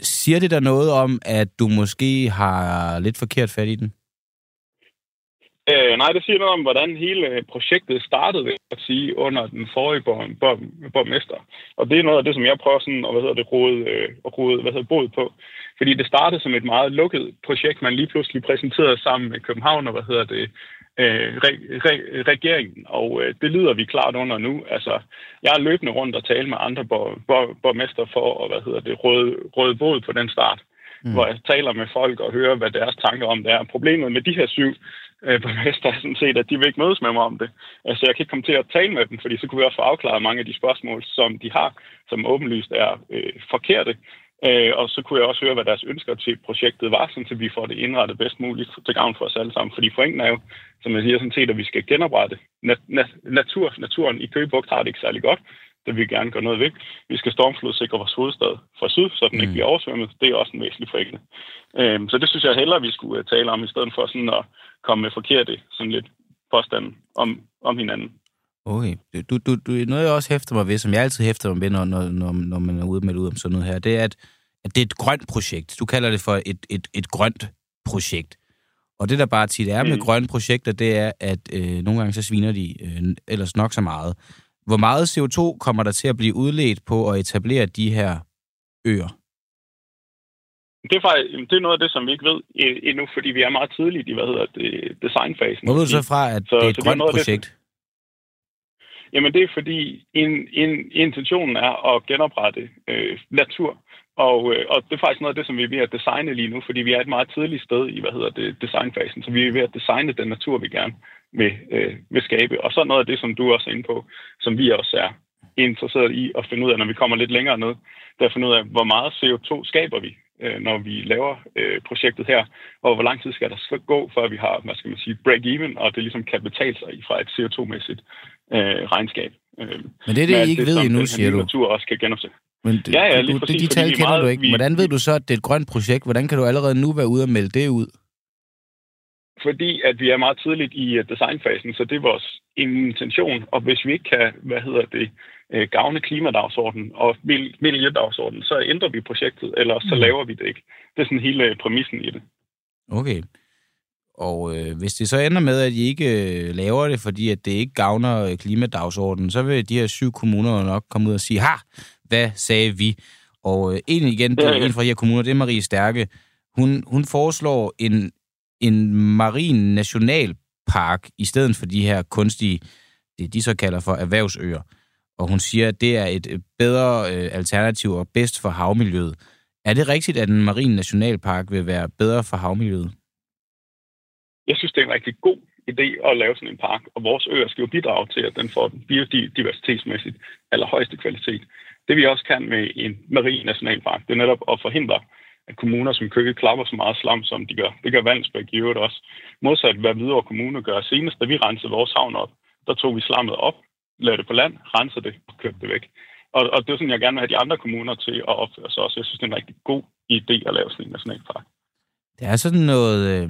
Siger det der noget om, at du måske har lidt forkert fat i den? Øh, nej, det siger noget om, hvordan hele projektet startede, vil jeg sige, under den forrige borgmester. Og det er noget af det, som jeg prøver sådan, at, hvad hedder det, rode, øh, rode, hvad hedder, bod på. Fordi det startede som et meget lukket projekt, man lige pludselig præsenterede sammen med København og, hvad hedder det, øh, re, re, regeringen, og øh, det lyder vi klart under nu. Altså, jeg er løbende rundt og tale med andre borgmester for at hvad hedder det, råde, råde bod på den start, mm. hvor jeg taler med folk og hører, hvad deres tanker om det er. Problemet med de her syv øh, borgmester [LAUGHS] sådan set, at de vil ikke mødes med mig om det. Altså, jeg kan ikke komme til at tale med dem, fordi så kunne vi også få afklaret mange af de spørgsmål, som de har, som åbenlyst er øh, forkerte. Øh, og så kunne jeg også høre, hvad deres ønsker til projektet var, så vi får det indrettet bedst muligt til gavn for os alle sammen. Fordi pointen er jo, som jeg siger, sådan set, at vi skal genoprette nat- nat- natur. Naturen i Køgebugt har det ikke særlig godt. Det vil vi gerne gøre noget ved. Vi skal stormflodsikre vores hovedstad fra syd, så den mm. ikke bliver oversvømmet. Det er også en væsentlig forenkling. Øhm, så det synes jeg hellere, vi skulle øh, tale om, i stedet for sådan at komme med forkerte sådan lidt påstande om, om hinanden. Okay. Du, du, du, noget, jeg også hæfter mig ved, som jeg altid hæfter mig ved, når, når, når, når man er ude med ud om sådan noget her, det er, at, at det er et grønt projekt. Du kalder det for et, et, et grønt projekt. Og det, der bare tit er med mm. grønne projekter, det er, at øh, nogle gange så sviner de øh, ellers nok så meget. Hvor meget CO2 kommer der til at blive udledt på at etablere de her øer? Det er, faktisk, det er noget af det, som vi ikke ved endnu, fordi vi er meget tidligt i, hvad hedder det, designfasen. Hvor ved du så fra, at så, det er et grønt projekt? Det, Jamen det er fordi, in, in, intentionen er at genoprette øh, natur. Og, øh, og det er faktisk noget af det, som vi er ved at designe lige nu, fordi vi er et meget tidligt sted i, hvad hedder det, designfasen. Så vi er ved at designe den natur, vi gerne vil, øh, vil skabe. Og så noget af det, som du også er inde på, som vi også er interesseret i at finde ud af, når vi kommer lidt længere ned, det er at finde ud af, hvor meget CO2 skaber vi, øh, når vi laver øh, projektet her, og hvor lang tid skal der gå, før vi har, hvad skal man sige, break-even, og det ligesom kan betale sig fra et CO2-mæssigt øh, regnskab. Øh, Men det er det, I ikke det, ved endnu, siger du? natur også kan genopse. Men det, ja, ja, lige du, præcis, de tal kender meget, du ikke. Hvordan ved du så, at det er et grønt projekt? Hvordan kan du allerede nu være ude og melde det ud? Fordi at vi er meget tidligt i øh, designfasen, så det er vores intention. Og hvis vi ikke kan, hvad hedder det, øh, gavne klimadagsordenen og miljødagsordenen, så ændrer vi projektet, eller så mm. laver vi det ikke. Det er sådan hele præmissen i det. Okay. Og øh, hvis det så ender med, at I ikke øh, laver det, fordi at det ikke gavner øh, klimadagsordenen, så vil de her syv kommuner nok komme ud og sige, ha, hvad sagde vi? Og øh, en igen, det er en fra de her kommuner, det er Marie Stærke. Hun, hun foreslår en, en marin nationalpark i stedet for de her kunstige, det de så kalder for erhvervsøer. Og hun siger, at det er et øh, bedre øh, alternativ og bedst for havmiljøet. Er det rigtigt, at en marin nationalpark vil være bedre for havmiljøet? Jeg synes, det er en rigtig god idé at lave sådan en park, og vores øer skal jo bidrage til, at den får den biodiversitetsmæssigt allerhøjeste kvalitet. Det vi også kan med en marin nationalpark, det er netop at forhindre, at kommuner som Køge klapper så meget slam, som de gør. Det gør Vandsbæk i øvrigt også. Modsat hvad videre kommuner gør. Senest, da vi rensede vores havn op, der tog vi slammet op, lavede det på land, rensede det og kørte det væk. Og, og det er sådan, jeg gerne vil have de andre kommuner til at opføre sig også. Jeg synes, det er en rigtig god idé at lave sådan en nationalpark. Det er sådan noget... Øh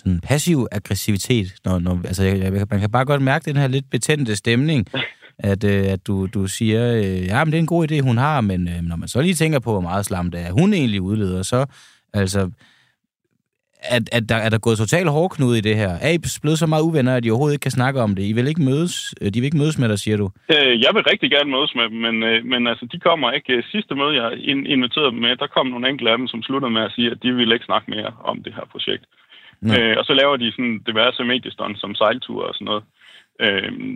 sådan passiv aggressivitet. Når, når, altså, jeg, jeg, man kan bare godt mærke den her lidt betændte stemning, [LAUGHS] at, øh, at du, du siger, øh, ja, men det er en god idé, hun har, men øh, når man så lige tænker på, hvor meget slam det er, hun egentlig udleder, så altså, at, at der, er der gået total hårdknude i det her? Er I blevet så meget uvenner, at I overhovedet ikke kan snakke om det? I vil ikke mødes, øh, de vil ikke mødes med dig, siger du? Øh, jeg vil rigtig gerne mødes med dem, men, øh, men altså, de kommer ikke. Sidste møde, jeg inviterede dem med, der kom nogle enkelte af dem, som sluttede med at sige, at de ville ikke snakke mere om det her projekt. Øh, og så laver de sådan diverse mediestånd som sejlture og sådan noget. Øh,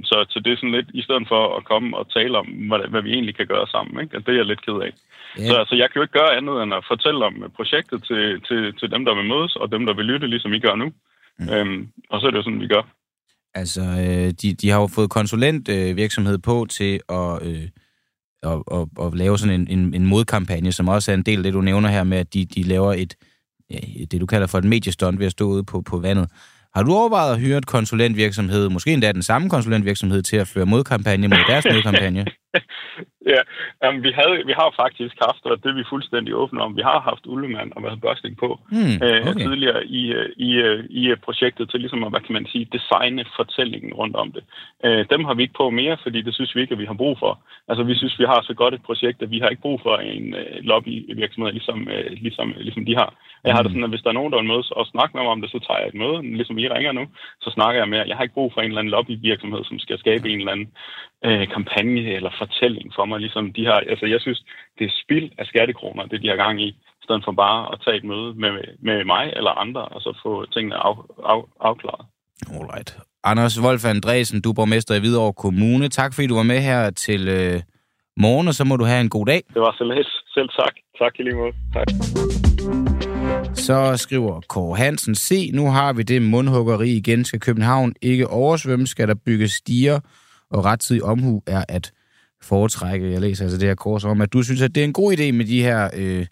så, så det er sådan lidt, i stedet for at komme og tale om, hvad, hvad vi egentlig kan gøre sammen, ikke? det er jeg lidt ked af. Yeah. Så altså, jeg kan jo ikke gøre andet end at fortælle om projektet til, til, til dem, der vil mødes, og dem, der vil lytte, ligesom I gør nu. Mm. Øhm, og så er det jo sådan, vi gør. Altså, øh, de, de har jo fået konsulentvirksomhed øh, på til at, øh, at, at, at lave sådan en, en, en modkampagne, som også er en del af det, du nævner her med, at de, de laver et, ja, det, du kalder for et mediestund ved at stå ude på, på vandet. Har du overvejet at hyre et konsulentvirksomhed, måske endda den samme konsulentvirksomhed, til at føre modkampagne mod deres modkampagne? [LAUGHS] Ja, um, vi, havde, vi har faktisk haft, og det er vi fuldstændig åbne om, vi har haft Ullemand og været børsting på Hmm, øh, okay. tidligere i, øh, i, øh, i øh, projektet til ligesom at, hvad kan man sige, designe fortællingen rundt om det. Øh, dem har vi ikke på mere, fordi det synes vi ikke, at vi har brug for. Altså vi synes, vi har så godt et projekt, at vi har ikke brug for en øh, lobbyvirksomhed, ligesom, øh, ligesom, ligesom de har. Jeg har det sådan, at hvis der er nogen, der vil mødes og snakke med mig om det, så tager jeg et møde, ligesom I ringer nu, så snakker jeg med. Jeg har ikke brug for en eller anden lobbyvirksomhed, som skal skabe en eller anden øh, kampagne eller fortælling for mig. Ligesom de har, altså jeg synes, det er spild af skattekroner, det de har gang i, i stedet for bare at tage et møde med, med mig eller andre, og så få tingene af, af, afklaret. Alright. Anders Wolf Andresen, du er borgmester i Hvidovre Kommune. Tak fordi du var med her til øh, morgen, og så må du have en god dag. Det var så let. Selv tak. Tak i lige måde. Tak. Så skriver Kåre Hansen, se, nu har vi det mundhuggeri igen. Skal København ikke oversvømme? Skal der bygges stiger? Og rettidig omhu er at foretrække. Jeg læser altså det her kurs om, at du synes, at det er en god idé med de her øh,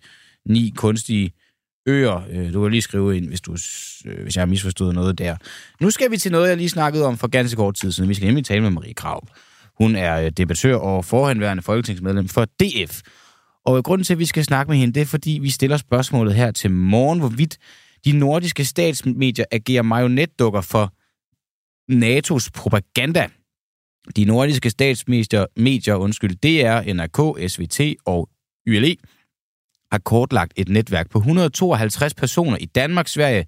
ni kunstige øer. Øh, du kan lige skrive ind, hvis, du, øh, hvis jeg har misforstået noget der. Nu skal vi til noget, jeg lige snakkede om for ganske kort tid siden. Vi skal nemlig tale med Marie Krav. Hun er øh, debattør og forhenværende folketingsmedlem for DF. Og grunden til, at vi skal snakke med hende, det er, fordi vi stiller spørgsmålet her til morgen, hvorvidt de nordiske statsmedier agerer marionetdukker for NATO's propaganda. De nordiske statsmedier, medier, undskyld, DR, NRK, SVT og YLE har kortlagt et netværk på 152 personer i Danmark, Sverige,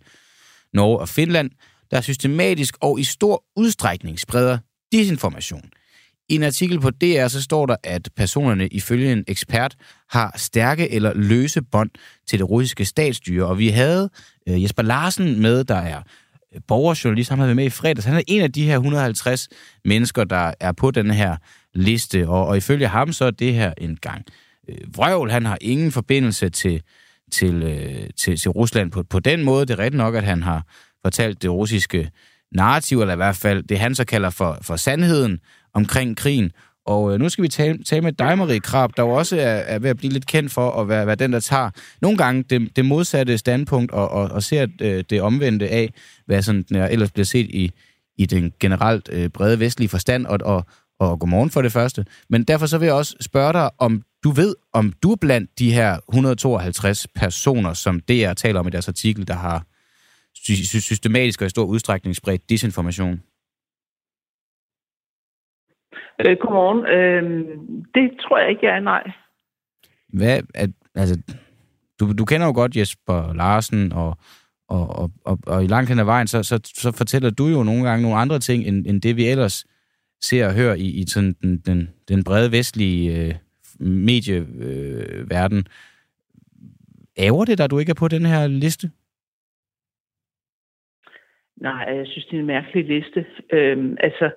Norge og Finland, der systematisk og i stor udstrækning spreder disinformation. I en artikel på DR så står der, at personerne ifølge en ekspert har stærke eller løse bånd til det russiske statsstyre. Og vi havde øh, Jesper Larsen med, der er borgerjournalist, han har været med i fredags. Han er en af de her 150 mennesker, der er på den her liste. Og, og ifølge ham så er det her en gang øh, vrøvl. Han har ingen forbindelse til, til, øh, til, til Rusland på, på den måde. Det er rigtigt nok, at han har fortalt det russiske narrativ, eller i hvert fald det, han så kalder for, for sandheden omkring krigen. Og øh, nu skal vi tale, tale med dig, Marie Krab, der jo også er, er ved at blive lidt kendt for at være, være den, der tager nogle gange det, det modsatte standpunkt og, og, og ser øh, det omvendte af, hvad sådan, den er, ellers bliver set i, i den generelt øh, brede vestlige forstand. Og, og, og godmorgen for det første. Men derfor så vil jeg også spørge dig, om du ved, om du er blandt de her 152 personer, som DR taler om i deres artikel, der har sy- systematisk og i stor udstrækning spredt disinformation. Øh, godmorgen. Øh, det tror jeg ikke, jeg er, nej. Hvad, at, altså, du, du kender jo godt Jesper Larsen, og, og, og, og, og i langt hen ad vejen, så, så, så fortæller du jo nogle gange nogle andre ting, end, end det vi ellers ser og hører i, i sådan den, den, den brede vestlige øh, medieverden. Øh, Æver det dig, at du ikke er på den her liste? Nej, jeg synes, det er en mærkelig liste. Øhm, altså,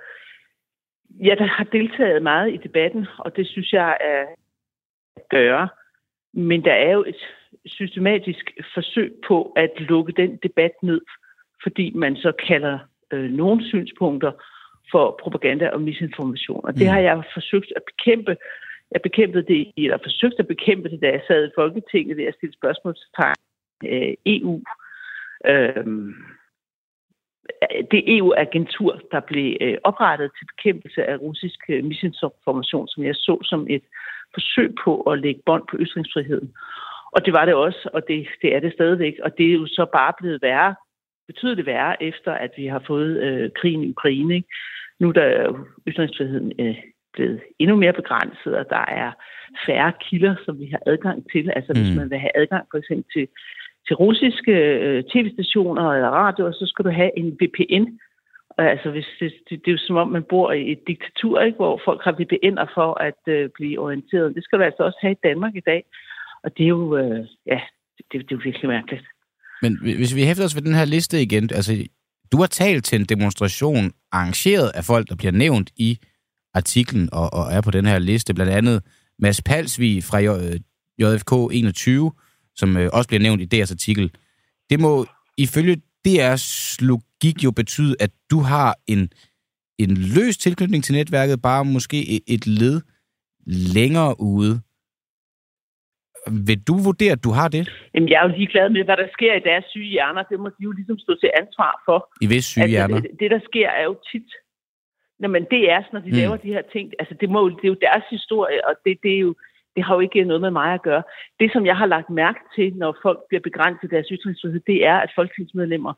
jeg har deltaget meget i debatten, og det synes jeg er at gøre. Men der er jo et systematisk forsøg på at lukke den debat ned, fordi man så kalder øh, nogle synspunkter for propaganda og misinformation. Og det Mm. har jeg forsøgt at bekæmpe. Jeg bekæmpede det, eller forsøgte at bekæmpe det, da jeg sad i Folketinget ved at stille spørgsmålstegn øh, EU. Øhm, det EU-agentur, der blev øh, oprettet til bekæmpelse af russisk øh, misinformation, som jeg så som et forsøg på at lægge bånd på ytringsfriheden. Og det var det også, og det, det er det stadigvæk. Og det er jo så bare blevet værre, betydeligt værre, efter at vi har fået øh, krigen i Ukraine. Ikke? Nu er ytringsfriheden øh, blevet endnu mere begrænset, og der er færre kilder, som vi har adgang til. Altså mm. hvis man vil have adgang for eksempel til til russiske øh, tv-stationer eller radioer, så skal du have en VPN. Altså, hvis det, det, det er jo som om, man bor i et diktatur, ikke, hvor folk har VPN'er for at øh, blive orienteret. Det skal du altså også have i Danmark i dag. Og det er jo, øh, ja, det, det er jo virkelig mærkeligt. Men hvis vi hæfter os ved den her liste igen, altså, du har talt til en demonstration arrangeret af folk, der bliver nævnt i artiklen og, og er på den her liste, blandt andet Mads Palsvig fra JFK øh, 21, som øh, også bliver nævnt i deres artikel. Det må ifølge DR's logik jo betyde, at du har en, en løs tilknytning til netværket, bare måske et, led længere ude. Vil du vurdere, at du har det Jamen, jeg er jo ligeglad med, hvad der sker i deres syge hjerner. Det må de jo ligesom stå til ansvar for. i vis syge hjerner? Altså, det, det, der sker, er jo tit, Jamen, det er når de mm. laver de her ting. Altså, det, må, det er jo deres historie, og det, det er jo det har jo ikke noget med mig at gøre. Det, som jeg har lagt mærke til, når folk bliver begrænset deres ytringsfrihed, det er, at folketingsmedlemmer,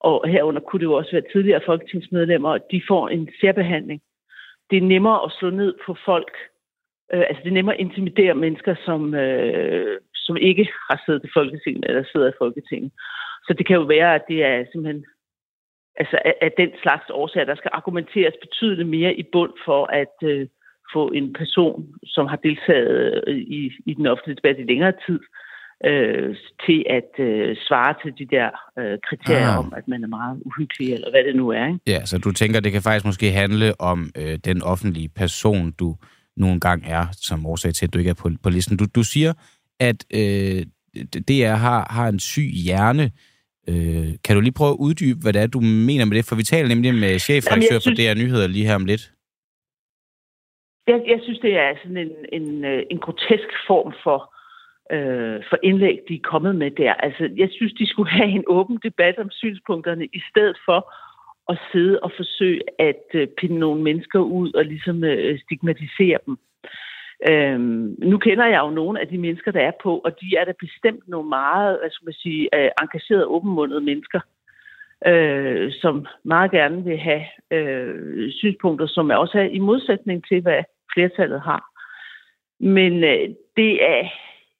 og herunder kunne det jo også være tidligere folketingsmedlemmer, de får en særbehandling. Det er nemmere at slå ned på folk. Øh, altså, det er nemmere at intimidere mennesker, som, øh, som ikke har siddet i Folketinget eller sidder i Folketinget. Så det kan jo være, at det er simpelthen altså, at den slags årsager, der skal argumenteres betydeligt mere i bund for at øh, få en person, som har deltaget øh, i, i den offentlige debat i længere tid, øh, til at øh, svare til de der øh, kriterier ah. om, at man er meget uhyggelig, eller hvad det nu er. Ikke? Ja, så du tænker, det kan faktisk måske handle om øh, den offentlige person, du nogle gange er, som årsag til, at du ikke er på, på listen. Du, du siger, at øh, DR har, har en syg hjerne. Øh, kan du lige prøve at uddybe, hvad det er, du mener med det? For vi taler nemlig med chefredaktør for DR Nyheder lige her om lidt. Jeg, jeg synes, det er sådan en, en, øh, en grotesk form for, øh, for indlæg, de er kommet med der. Altså, jeg synes, de skulle [LAUGHS] have en åben debat om synspunkterne, i stedet for at sidde og forsøge at øh, pinde nogle mennesker ud og ligesom øh, stigmatisere dem. Øhm, nu kender jeg jo nogle af de mennesker, der er på, og de er da bestemt nogle meget, hvad skal man sige, øh, engagerede, åbenmundede mennesker, øh, som meget gerne vil have øh, synspunkter, som er også er i modsætning til, hvad flertallet har. Men øh, det er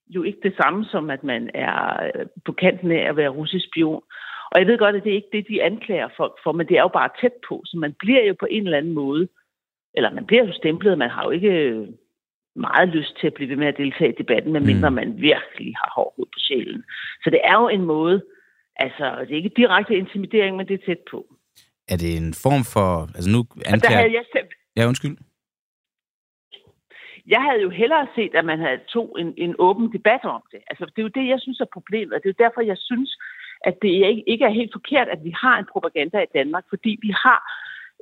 jo ikke det samme som, at man er øh, på kanten af at være russisk spion. Og jeg ved godt, at det er ikke det, de anklager folk for, men det er jo bare tæt på, så man bliver jo på en eller anden måde, eller man bliver jo stemplet, man har jo ikke meget lyst til at blive ved med at deltage i debatten, medmindre mm. man virkelig har hård hud på sjælen. Så det er jo en måde, altså det er ikke direkte intimidering, men det er tæt på. Er det en form for, altså nu anklager... jeg selv... Ja, undskyld. Jeg havde jo hellere set, at man havde tog en, en åben debat om det. Altså, det er jo det, jeg synes er problemet, og det er jo derfor, jeg synes, at det ikke er helt forkert, at vi har en propaganda i Danmark, fordi vi har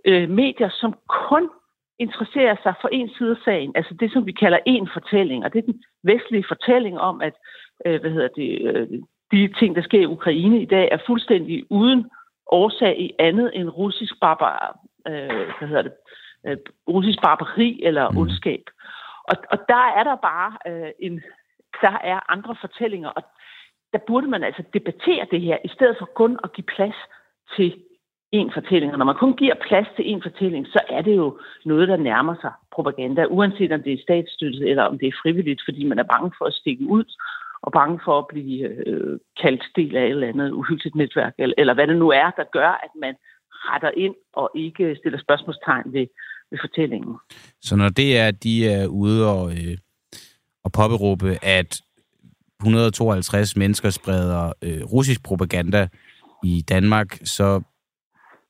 øh, medier, som kun interesserer sig for en side af sagen, altså det, som vi kalder en fortælling, og det er den vestlige fortælling om, at øh, hvad hedder det, øh, de ting, der sker i Ukraine i dag, er fuldstændig uden årsag i andet end russisk barbar, øh, hvad hedder det, øh, russisk barbari eller mm. Og, og der er der bare øh, en, der er andre fortællinger, og der burde man altså debattere det her, i stedet for kun at give plads til en fortælling. Og når man kun giver plads til en fortælling, så er det jo noget, der nærmer sig propaganda, uanset om det er statsstøttet eller om det er frivilligt, fordi man er bange for at stikke ud og bange for at blive øh, kaldt del af et eller andet uhyggeligt netværk, eller, eller hvad det nu er, der gør, at man retter ind og ikke stiller spørgsmålstegn ved, ved fortællingen. Så når det er, at de er ude og, øh, og påberåbe, at 152 mennesker spreder øh, russisk propaganda i Danmark, så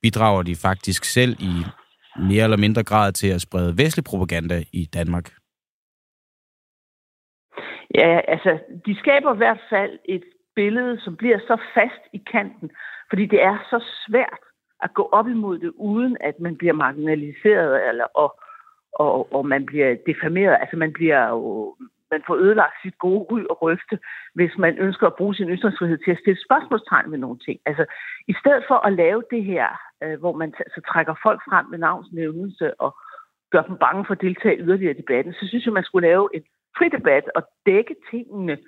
bidrager de faktisk selv i mere eller mindre grad til at sprede vestlig propaganda i Danmark? Ja, altså, de skaber i hvert fald et billede, som bliver så fast i kanten, fordi det er så svært at gå op imod det, uden at man bliver marginaliseret, eller, og, og, og man bliver defameret. Altså, man bliver jo man får ødelagt sit gode ry og rygte, hvis man ønsker at bruge sin ytringsfrihed til at stille spørgsmålstegn ved nogle ting. Altså, i stedet for at lave det her, øh, hvor man så trækker folk frem med navnsnævnelse og gør dem bange for at deltage yderligere i debatten, så synes jeg, man skulle lave en fri debat og dække tingene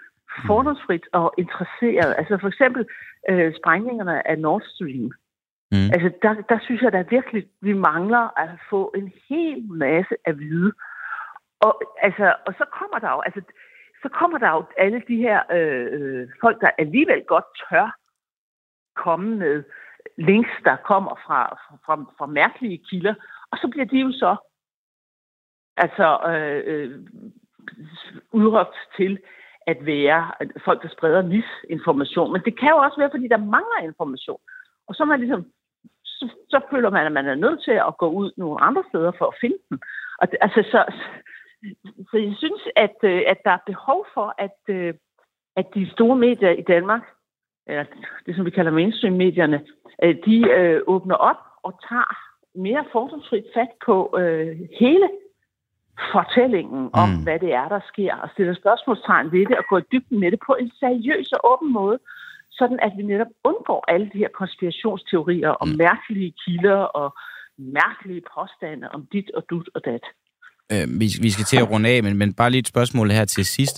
fordomsfrit og interesseret. Altså for eksempel øh, sprængningerne af Nord Stream. Mm. Altså der, der synes jeg da virkelig, vi mangler at få en hel masse at vide. Og, altså, og så kommer der jo, altså, så kommer der jo alle de her øh, øh folk, der alligevel godt tør komme med links, der kommer fra, fra, fra mærkelige kilder, og så bliver de jo så altså øh, øh, udråbt til at være folk, der spreder misinformation. Men det kan jo også være, fordi der mangler information. Og så, man ligesom, så, så føler man, at man er nødt til at gå ud nogle andre steder for at finde dem. Og altså, så, så jeg synes, at, øh, at der er behov for, at, øh, at de store medier i Danmark, eller det som vi kalder mainstream-medierne, øh, de åbner op og tager mere fordomsfrit fat på øh, hele fortællingen om, mm. hvad det er, der sker, og stiller spørgsmålstegn ved det, og går i dybden med det på en seriøs og åben måde, sådan at vi netop undgår alle de her konspirationsteorier om mm. mærkelige kilder og mærkelige påstande om dit og dut og dat. Øh, vi, vi skal til at runde af, men, men bare lige et spørgsmål her til sidst.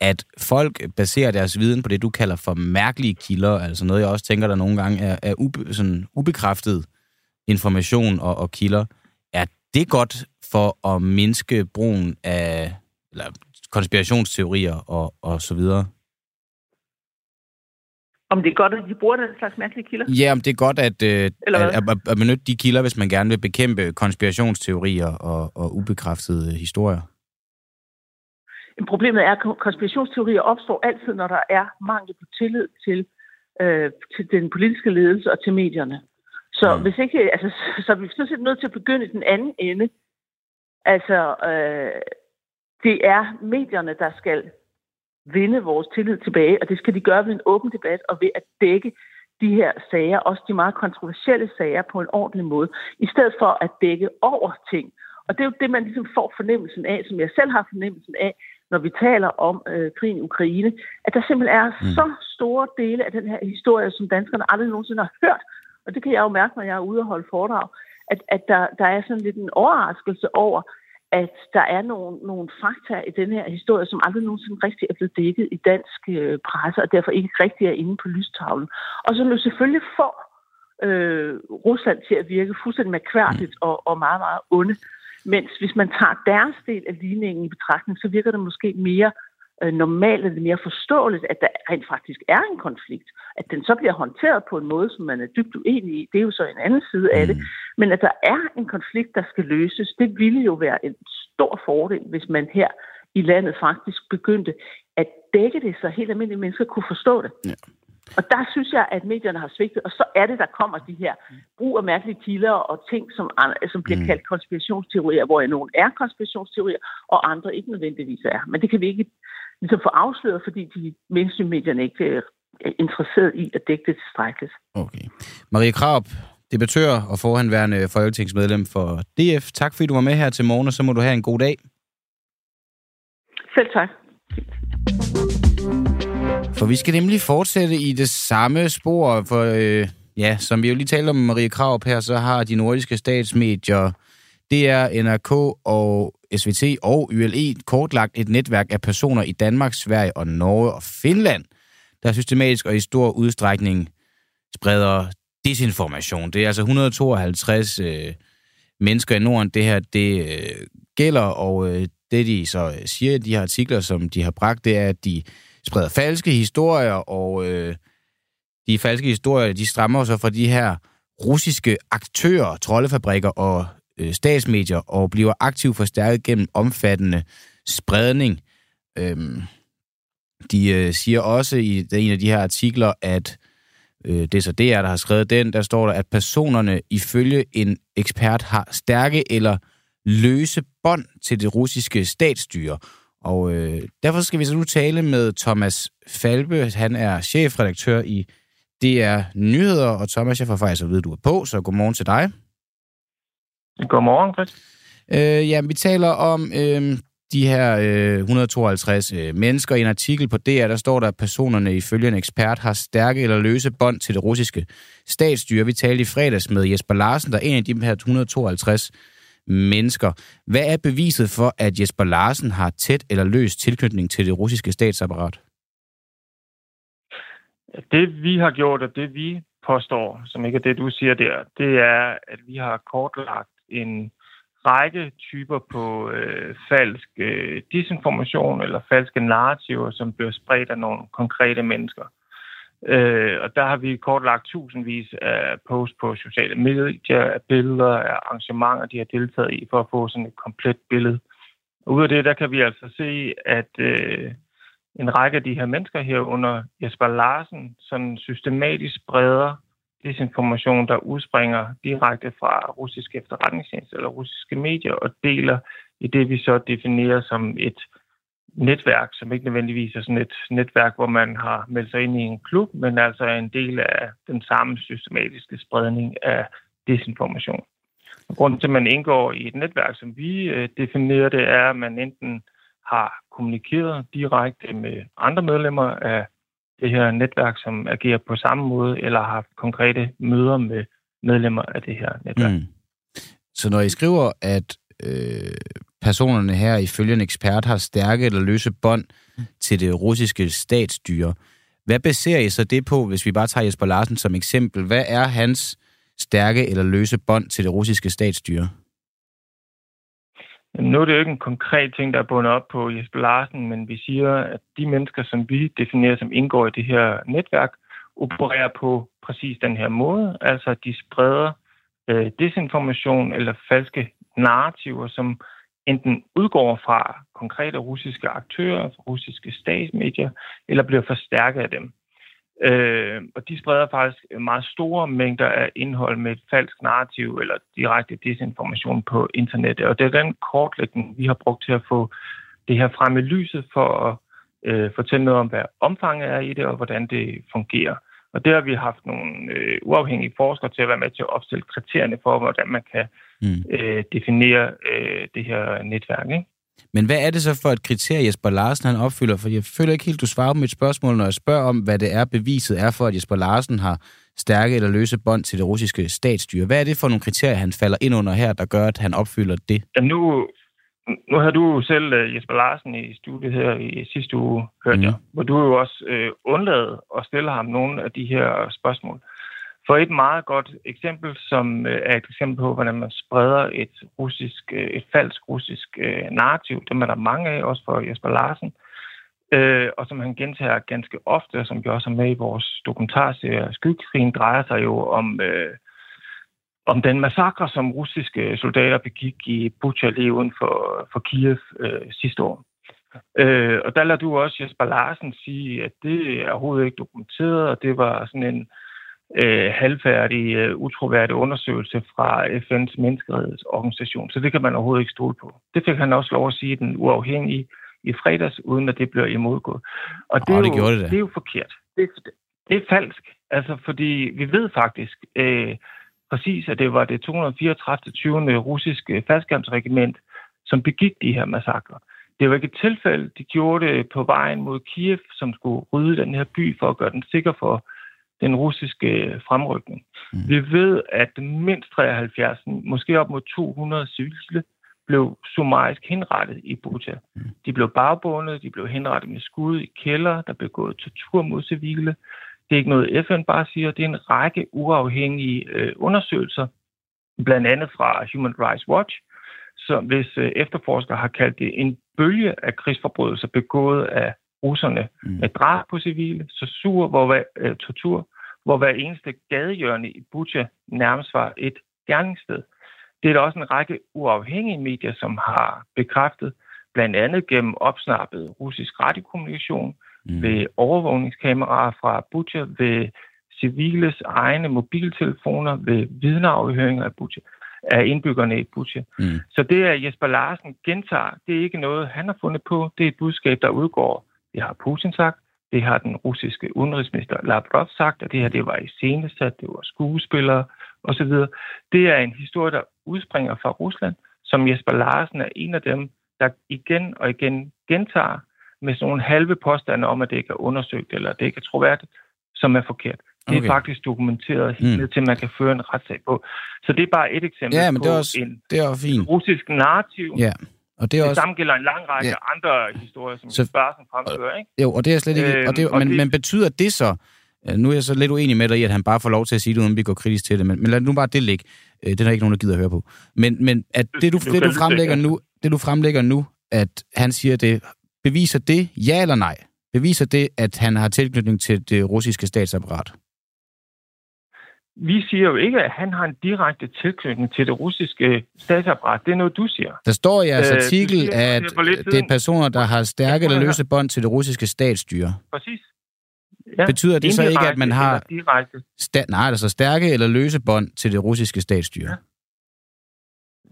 At folk baserer deres viden på det, du kalder for mærkelige kilder, altså noget, jeg også tænker, der nogle gange er, er ube, sådan ubekræftet information og, og kilder. Er det godt for at mindske brugen af eller konspirationsteorier og, og så videre? Om det er godt, at de bruger den slags mærkelige kilder? Ja, om det er godt at, øh, at, at, at benytte de kilder, hvis man gerne vil bekæmpe konspirationsteorier og, og ubekræftede historier. Problemet er, at konspirationsteorier opstår altid, når der er mangel på tillid til, øh, til den politiske ledelse og til medierne. Så mm. hvis ikke, altså, så er vi sådan set nødt til at begynde i den anden ende. Altså, øh, det er medierne, der skal vinde vores tillid tilbage, og det skal de gøre ved en åben debat og ved at dække de her sager, også de meget kontroversielle sager, på en ordentlig måde, i stedet for at dække over ting. Og det er jo det, man ligesom får fornemmelsen af, som jeg selv har fornemmelsen af, når vi taler om øh, krigen i Ukraine, at der simpelthen er mm. så store dele af den her historie, som danskerne aldrig nogensinde har hørt. Og det kan jeg jo mærke, når jeg er ude og holde foredrag, at, at der, der er sådan lidt en overraskelse over, at der er nogle, nogle fakta i den her historie, som aldrig nogensinde rigtig er blevet dækket i dansk øh, presse, og derfor ikke rigtig er inde på lystavlen. Og som jo selvfølgelig får øh, Rusland til at virke fuldstændig mærkværdigt og, og meget, meget onde. Mens hvis man tager deres del af ligningen i betragtning, så virker det måske mere øh, normalt, eller mere forståeligt, at der rent faktisk er en konflikt. At den så bliver håndteret på en måde, som man er dybt uenig i, det er jo så en anden side af det. Mm. Men at der er en konflikt, der skal løses, det ville jo være en stor fordel, hvis man her i landet faktisk begyndte at dække det, så helt almindelige mennesker kunne forstå det. Ja. Og der synes jeg, at medierne har svigtet, og så er det, der kommer de her brug af mærkelige kilder og ting, som, som bliver mm. kaldt konspirationsteorier, hvor nogle er konspirationsteorier, og andre ikke nødvendigvis er. Men det kan vi ikke ligesom få afsløret, fordi de mainstream-medierne ikke er interesseret i at dække det tilstrækkeligt. Okay. Marie Krab, debattør og forhenværende folketingsmedlem for DF. Tak fordi du var med her til morgen, og så må du have en god dag. Selv tak. For vi skal nemlig fortsætte i det samme spor, for øh, ja, som vi jo lige talte om Marie Krab her, så har de nordiske statsmedier DR, NRK og SVT og YLE kortlagt et netværk af personer i Danmark, Sverige og Norge og Finland, der systematisk og i stor udstrækning spreder desinformation. Det er altså 152 øh, mennesker i Norden, det her det øh, gælder, og øh, det de så øh, siger i de her artikler, som de har bragt, det er, at de spreder falske historier, og øh, de falske historier, de strammer så fra de her russiske aktører, troldefabrikker og øh, statsmedier og bliver aktivt forstærket gennem omfattende spredning. Øhm, de øh, siger også i en af de her artikler, at øh, det er så DR, der har skrevet den, der står der, at personerne ifølge en ekspert har stærke eller løse bånd til det russiske statsstyre. Og øh, derfor skal vi så nu tale med Thomas Falbe. Han er chefredaktør i DR Nyheder, og Thomas, jeg får faktisk at vide, at du er på, så godmorgen til dig. Godmorgen, Chris. Øh, ja, vi taler om øh, de her øh, 152 øh, mennesker. I en artikel på DR, der står der, at personerne ifølge en ekspert har stærke eller løse bånd til det russiske statsstyre. Vi talte i fredags med Jesper Larsen, der er en af de her 152 mennesker. Hvad er beviset for, at Jesper Larsen har tæt eller løs tilknytning til det russiske statsapparat? Det vi har gjort, og det vi påstår, som ikke er det, du siger der, det er, at vi har kortlagt en række typer på øh, falsk øh, disinformation eller falske narrativer, som bliver spredt af nogle konkrete mennesker. Øh, og der har vi kortlagt tusindvis af posts på sociale medier, af billeder, af arrangementer, de har deltaget i, for at få sådan et komplet billede. Og ud af det, der kan vi altså se, at øh, en række af de her mennesker herunder Jesper Larsen sådan systematisk spreder desinformation, der udspringer direkte fra russiske efterretningstjenester eller russiske medier og deler i det, vi så definerer som et netværk, som ikke nødvendigvis er sådan et netværk, hvor man har meldt sig ind i en klub, men altså er en del af den samme systematiske spredning af desinformation. Og grunden til, at man indgår i et netværk, som vi øh, definerer det, er, at man enten har kommunikeret direkte med andre medlemmer af det her netværk, som agerer på samme måde, eller har haft konkrete møder med medlemmer af det her netværk. Mm. Så når I skriver, at øh, personerne her ifølge en ekspert har stærke eller løse bånd til det russiske statsstyre, hvad baserer I så det på, hvis vi bare tager Jesper Larsen som eksempel? Hvad er hans stærke eller løse bånd til det russiske statsstyre? Nu er det jo ikke en konkret ting, der er bundet op på Jesper Larsen, men vi siger, at de mennesker, som vi definerer som indgår i det her netværk, opererer på præcis den her måde. Altså, at de spreder øh, desinformation eller falske narrativer, som enten udgår fra konkrete russiske aktører, fra russiske statsmedier, eller bliver forstærket af dem. Øh, og de spreder faktisk meget store mængder af indhold med et falsk narrativ eller direkte desinformation på internettet. Og det er den kortlægning, vi har brugt til at få det her frem i lyset for at øh, fortælle noget om, hvad omfanget er i det og hvordan det fungerer. Og der har vi haft nogle øh, uafhængige forskere til at være med til at opstille kriterierne for, hvordan man kan mm. øh, definere øh, det her netværk. Ikke? Men hvad er det så for et kriterie, Jesper Larsen han opfylder? For jeg føler ikke helt, du svarer på mit spørgsmål, når jeg spørger om, hvad det er, beviset er for, at Jesper Larsen har stærke eller løse bånd til det russiske statsstyre. Hvad er det for nogle kriterier, han falder ind under her, der gør, at han opfylder det? Ja, nu, nu har du selv øh, Jesper Larsen i studiet her i sidste uge, hørt mm. jeg, hvor du jo også øh, undladet at stille ham nogle af de her spørgsmål. For et meget godt eksempel, som øh, er et eksempel på, hvordan man spreder et, russisk, øh, et falsk russisk øh, narrativ, dem er der mange af, også for Jesper Larsen, øh, og som han gentager ganske ofte, og som vi også har med i vores dokumentarserie. Skyggekrigen, drejer sig jo om, øh, om den massakre, som russiske soldater begik i Bucha lige uden for, for Kiev øh, sidste år. Øh, og der lader du også Jesper Larsen sige, at det er overhovedet ikke dokumenteret, og det var sådan en øh, halvfærdig, øh, utroværdig undersøgelse fra FN's menneskerettighedsorganisation, så det kan man overhovedet ikke stole på. Det fik han også lov at sige, den uafhængige i fredags, uden at det bliver imodgået. Og det, oh, er, det, jo, det, det er jo forkert. Det, det er falsk, altså fordi vi ved faktisk øh, præcis, at det var det 234. 20. russiske faldskærmsregiment, som begik de her massakrer. Det var ikke et tilfælde. De gjorde det på vejen mod Kiev, som skulle rydde den her by for at gøre den sikker for den russiske fremrykning. Mm. Vi ved, at mindst 73, måske op mod 200 civile, blev summarisk henrettet i Bucha. Mm. De blev bagbundet, de blev henrettet med skud i kælder, der blev gået tortur mod civile. Det er ikke noget, FN bare siger, det er en række uafhængige øh, undersøgelser, blandt andet fra Human Rights Watch, som hvis øh, efterforskere har kaldt det en bølge af krigsforbrydelser begået af russerne mm. med drab på civile, sur, hvor, øh, tortur, hvor hver eneste gadehjørne i Bucha nærmest var et gerningssted. Det er der også en række uafhængige medier, som har bekræftet, blandt andet gennem opsnappet russisk radiokommunikation, mm. ved overvågningskameraer fra Bucha, ved civiles egne mobiltelefoner, ved vidneafhøringer af Bucha af indbyggerne i Bucha. Mm. Så det, at Jesper Larsen gentager, det er ikke noget, han har fundet på. Det er et budskab, der udgår. Det har Putin sagt. Det har den russiske udenrigsminister Lavrov sagt, at det her det var i scenesat, det var skuespillere osv. Det er en historie, der udspringer fra Rusland, som Jesper Larsen er en af dem, der igen og igen gentager med sådan nogle halve påstande om, at det ikke er undersøgt eller det ikke er troværdigt, som er forkert. Det okay. er faktisk dokumenteret helt mm. til, at man kan føre en retssag på. Så det er bare et eksempel ja, men på det er også, en det er fint. russisk narrativ, ja. Og det, er det også... samme gælder en lang række ja. andre historier, som så... Børsen fremfører, ikke? Jo, og det er slet ikke... Øhm, og det, og men, det... men betyder det så... Øh, nu er jeg så lidt uenig med dig i, at han bare får lov til at sige det, uden vi går kritisk til det, men, men lad nu bare det ligge. Øh, det er ikke nogen, der gider at høre på. Men, men at det, du, det, du fremlægger nu, det, du fremlægger nu, at han siger det, beviser det, ja eller nej? Beviser det, at han har tilknytning til det russiske statsapparat? Vi siger jo ikke, at han har en direkte tilknytning til det russiske statsapparat. Det er noget, du siger. Der står i jeres øh, artikel, siger, at det er personer, der har stærke eller løse bånd til det russiske statsstyre. Præcis. Ja, Betyder det så ikke, at man har sta- nej, altså stærke eller løse bånd til det russiske statsstyre? Ja.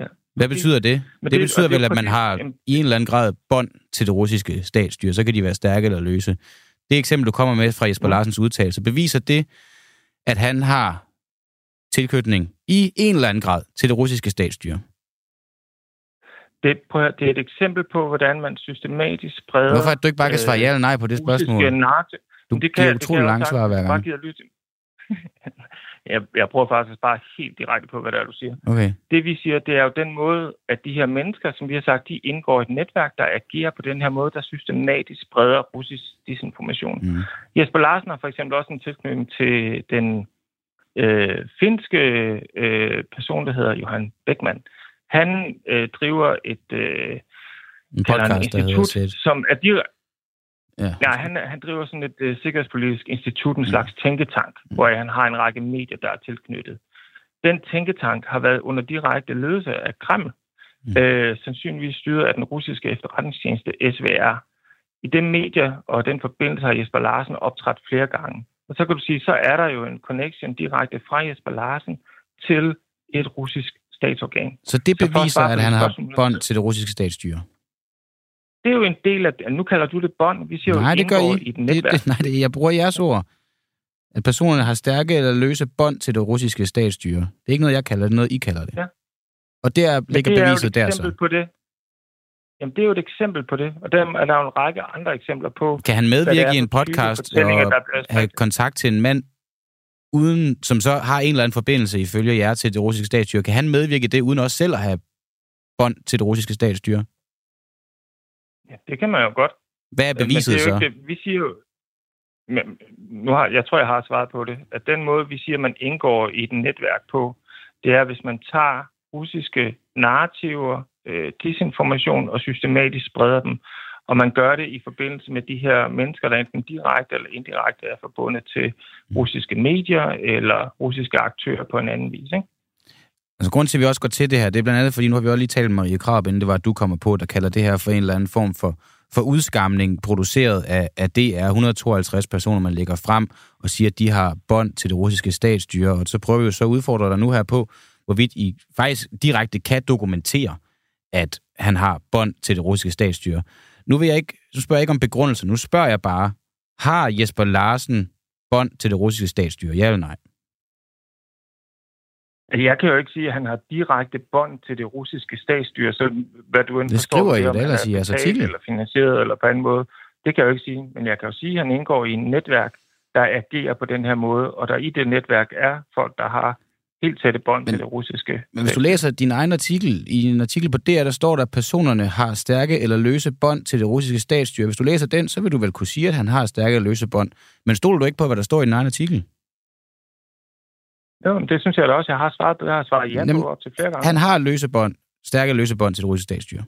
Ja. Hvad betyder det? det, det betyder vel, at man har i en eller anden grad bånd til det russiske statsstyre. Så kan de være stærke eller løse. Det eksempel, du kommer med fra Jesper. Larsens udtalelse, beviser det, at han har tilknytning i en eller anden grad til det russiske statsstyre? Det, prøv, det er et eksempel på, hvordan man systematisk spreder... Hvorfor at du ikke bare kan svare ja eller nej på det spørgsmål? Du det kan, giver utrolig langt svar hver gang. [LAUGHS] Jeg, jeg prøver faktisk bare helt direkte på, hvad det er, du siger. Okay. Det vi siger, det er jo den måde, at de her mennesker, som vi har sagt, de indgår i et netværk, der agerer på den her måde, der systematisk spreder russisk disinformation. Mm. Jesper Larsen har for eksempel også en tilknytning til den øh, finske øh, person, der hedder Johan Beckmann. Han øh, driver et øh, En podcast, der hedder institut, Sæt. som er direkte Ja. Ja, han, han driver sådan et uh, sikkerhedspolitisk institut, en slags tænketank, hvor han har en række medier, der er tilknyttet. Den tænketank har været under direkte ledelse af Kreml, Mm. øh, sandsynligvis styret af den russiske efterretningstjeneste SVR. I den medie og den forbindelse har Jesper Larsen optrådt flere gange. Og så kan du sige, så er der jo en connection direkte fra Jesper Larsen til et russisk statsorgan. Så det Så beviser, på at han har bånd til det russiske statsstyre? Det er jo en del af... Nu kalder du det bånd. Vi siger Nej, jo, det gør I. i et Det, netværk. det, nej, det, jeg bruger jeres ord. At personerne har stærke eller løse bånd til det russiske statsstyre. Det er ikke noget, jeg kalder det, det er noget, I kalder det. Ja. Og der ligger det er jo beviset et der eksempel så. På det. Jamen, det er jo et eksempel på det. Og der er der jo en række andre eksempler på, Kan han medvirke i en podcast og have kontakt til en mand, uden, som så har en eller anden forbindelse ifølge jer til det russiske statsstyre? Kan han medvirke det, uden også selv at have bånd til det russiske statsstyre? Ja, det kan man jo godt. Hvad er beviset Men det er jo så? ikke. Vi siger jo... Men, nu har, jeg tror, jeg har svaret på det. At den måde, vi siger, man indgår i et netværk på, det er, hvis man tager russiske narrativer, øh, disinformation og systematisk spreder dem. Og man gør det i forbindelse med de her mennesker, der enten direkte eller indirekte er forbundet til russiske medier eller russiske aktører på en anden vis. Ikke? Altså, grunden til, at vi også går til det her, det er blandt andet, fordi nu har vi også lige talt med Marie Krab, inden det var, at du kommer på, der kalder det her for en eller anden form for, for udskamning, produceret af, af DR. 152 personer, man lægger frem og siger, at de har bånd til det russiske statsstyre. Og så prøver vi jo så at udfordre dig nu her på, hvorvidt I faktisk direkte kan dokumentere, at han har bånd til det russiske statsstyre. Nu, vil jeg ikke, nu spørger jeg ikke om begrundelse, nu spørger jeg bare, har Jesper Larsen bånd til det russiske statsstyre, ja eller nej? Altså, Jeg kan jo ikke sige, at han har direkte bånd til det russiske statsstyre, så hvad du end Det forstår, skriver I det, ellers er i jeres artikel. Eller finansieret, eller på anden måde. Det kan jeg jo ikke sige, men jeg kan jo sige, at han indgår i en netværk, der agerer på den her måde, og der i det netværk er folk, der har helt tætte bånd Men- til det russiske. Men hvis du læser din egen artikel, i en artikel på DR, der står der, at personerne har stærke eller løse bånd til det russiske statsstyre. Hvis du læser den, så vil du vel kunne sige, at han har stærke eller løse bånd. Men stoler du ikke på, hvad der står i din egen artikel? Jo, det synes jeg da også, jeg har svaret. Jeg har svaret ja Jamen, op til flere gange. Han har løse bånd, stærke løse bånd til det russiske statsstyre.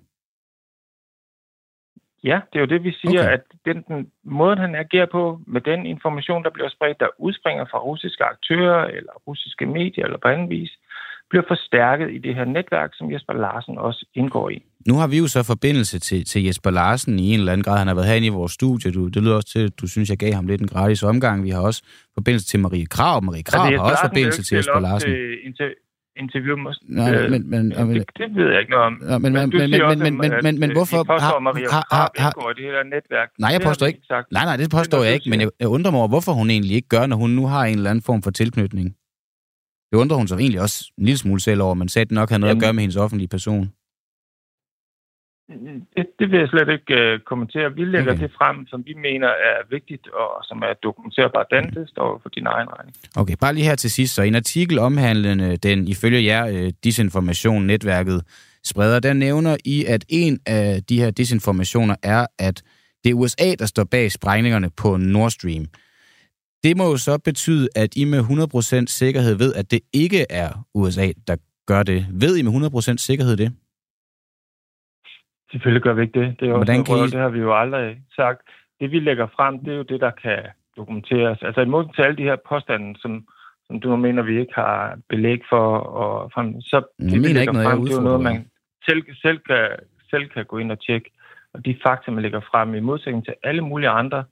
Ja, det er jo det, vi siger, Okay. at den, den måde, han agerer på, med den information, der bliver spredt, der udspringer fra russiske aktører, eller russiske medier, eller på anden vis, bliver forstærket i det her netværk, som Jesper Larsen også indgår i. Nu har vi jo så forbindelse til, til Jesper Larsen i en eller anden grad. Han har været herinde i vores studie. Du, det lyder også til, at du synes, jeg gav ham lidt en gratis omgang. Vi har også forbindelse til Marie Krav. Marie Krav Altså, har også Larsen forbindelse til Jesper Larsen. Til interview med, Nej, øh, men, men, men, det, det ved jeg ikke noget om. Ja, men, men, men, men, også, men, men, men, men øh, hvorfor I påstår, har, at Maria har, har, i det her netværk. Nej, jeg har påstår ikke. sagt. Nej, nej, det påstår Det jeg ikke, men jeg, jeg undrer mig over, hvorfor hun egentlig ikke gør, når hun nu har en eller anden form for tilknytning. Det undrer hun sig egentlig også en lille smule selv over, men sagde, det nok havde noget Jamen. at gøre med hendes offentlige person. Det, det vil jeg slet ikke uh, kommentere. Vi lægger Okay. det frem, som vi mener er vigtigt, og som er dokumenterbart. Den, det står for din egen regning. Okay, bare lige her til sidst. Så en artikel omhandlende den, ifølge jer, øh, disinformation, netværket spreder, der nævner I, at en af de her disinformationer er, at det er USA, der står bag sprængningerne på Nord Stream. Det må jo så betyde, at I med 100% sikkerhed ved, at det ikke er USA, der gør det. Ved I med 100% sikkerhed det? Selvfølgelig gør vi ikke det. Det, er jo Hvordan kan I- det har vi jo aldrig sagt. Det, vi lægger frem, det er jo det, der kan dokumenteres. Altså i modsætning til alle de her påstande, som, som du mener, vi ikke har belæg for. Og frem, så Jeg det, vi mener ikke noget, frem, det er jo noget, man selv, selv, kan, selv kan gå ind og tjekke. Og de fakta, man lægger frem, i modsætning til alle mulige andre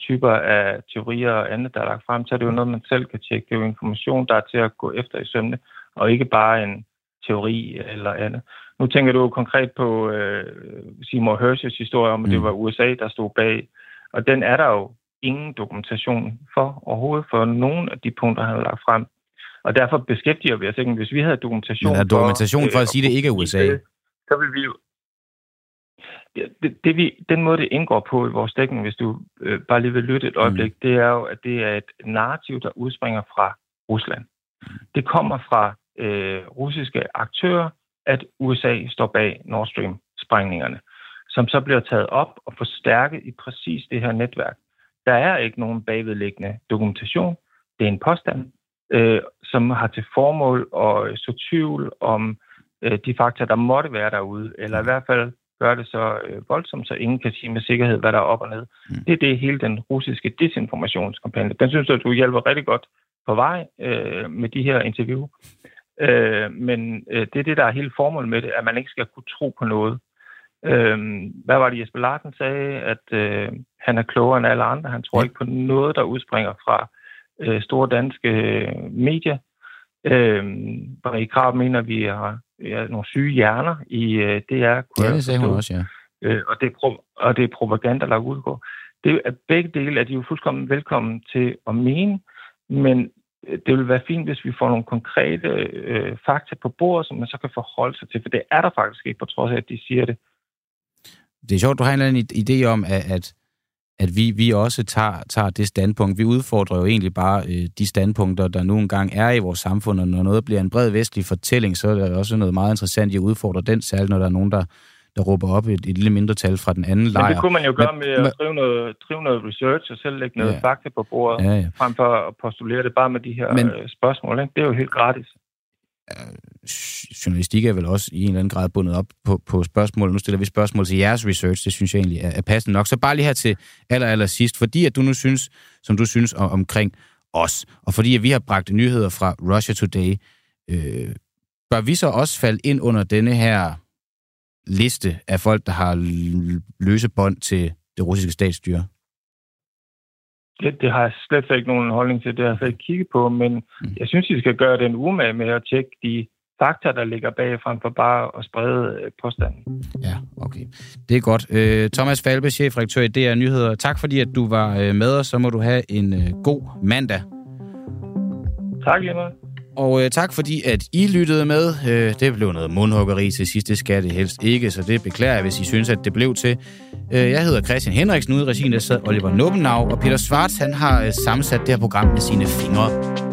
typer af teorier og andet, der er lagt frem, så er det jo noget, man selv kan tjekke. Det er jo information, der er til at gå efter i sømne, og ikke bare en teori eller andet. Nu tænker du konkret på øh, Seymour Hersh's historie om, at det Mm. var USA, der stod bag. Og den er der jo ingen dokumentation for overhovedet for nogen af de punkter, han har lagt frem. Og derfor beskæftiger vi os ikke. Hvis vi havde dokumentation Men er dokumentation for øh, at sige, at det ikke er USA? det, Så vil vi jo... Ja, det, det vi, den måde, det indgår på i vores dækning, hvis du øh, bare lige vil lytte et øjeblik, mm. det er jo, at det er et narrativ, der udspringer fra Rusland. Det kommer fra øh, russiske aktører, at USA står bag Nord Stream-sprængningerne, som så bliver taget op og forstærket i præcis det her netværk. Der er ikke nogen bagvedliggende dokumentation. Det er en påstand, øh, som har til formål at så tvivl om øh, de fakta, der måtte være derude, eller i hvert fald gør det så øh, voldsomt, så ingen kan sige med sikkerhed, hvad der er op og ned. Mm. Det er det hele den russiske desinformationskampagne. Den synes jeg, du hjælper rigtig godt på vej øh, med de her interview. Øh, men øh, det er det, der er hele formålet med det, at man ikke skal kunne tro på noget. Øh, hvad var det, Jesper Larsen sagde? At øh, han er klogere end alle andre. Han tror ja. ikke på noget, der udspringer fra øh, store danske øh, medier. Øh, i Krav mener, vi har ja, nogle syge hjerner i øh, DR. Ja, det sagde hun også, ja. Øh, og, det er og det er propaganda, der udgår. Det er, begge dele er de jo fuldkommen velkommen til at mene, men Øh, det vil være fint, hvis vi får nogle konkrete øh, fakta på bordet, som man så kan forholde sig til, for det er der faktisk ikke, på trods af, at de siger det. Det er sjovt, du har en eller anden idé om, at, at at vi, vi også tager, tager det standpunkt. Vi udfordrer jo egentlig bare øh, de standpunkter, der nu engang er i vores samfund, og når noget bliver en bred vestlig fortælling, så er der også noget meget interessant i at udfordre den, særligt når der er nogen, der, der råber op et, et lille mindretal fra den anden lejr. Men det kunne man jo gøre med at drive noget, drive noget research og selv lægge noget ja. fakta på bordet, ja, ja. frem for at postulere det bare med de her men, øh, spørgsmål. Ikke? Det er jo helt gratis journalistik er vel også i en eller anden grad bundet op på, på spørgsmål. Nu stiller vi spørgsmål til jeres research, det synes jeg egentlig er, er passende nok. Så bare lige her til aller, aller sidst, fordi at du nu synes, som du synes om, omkring os, og fordi at vi har bragt nyheder fra Russia Today, øh, bør vi så også falde ind under denne her liste af folk, der har løse bånd til det russiske statsstyre? Det, det har jeg slet ikke nogen holdning til. Det har jeg slet ikke kigget på, men mm. jeg synes, I skal gøre den umage med at tjekke de fakta, der ligger bag, frem for bare at sprede øh, påstanden. Ja, okay. Det er godt. Øh, Thomas Falbe, chefredaktør i DR Nyheder. Tak fordi, at du var øh, med os. Så må du have en god mandag. Tak lige meget. Og øh, tak fordi, at I lyttede med. Øh, det blev noget mundhuggeri til sidst. Det skal det helst ikke, så det beklager jeg, hvis I synes, at det blev til. Øh, jeg hedder Christian Henriksen. Ude i regien der sad Oliver Nubbenau, og Peter Svarts han har øh, sammensat det her program med sine fingre.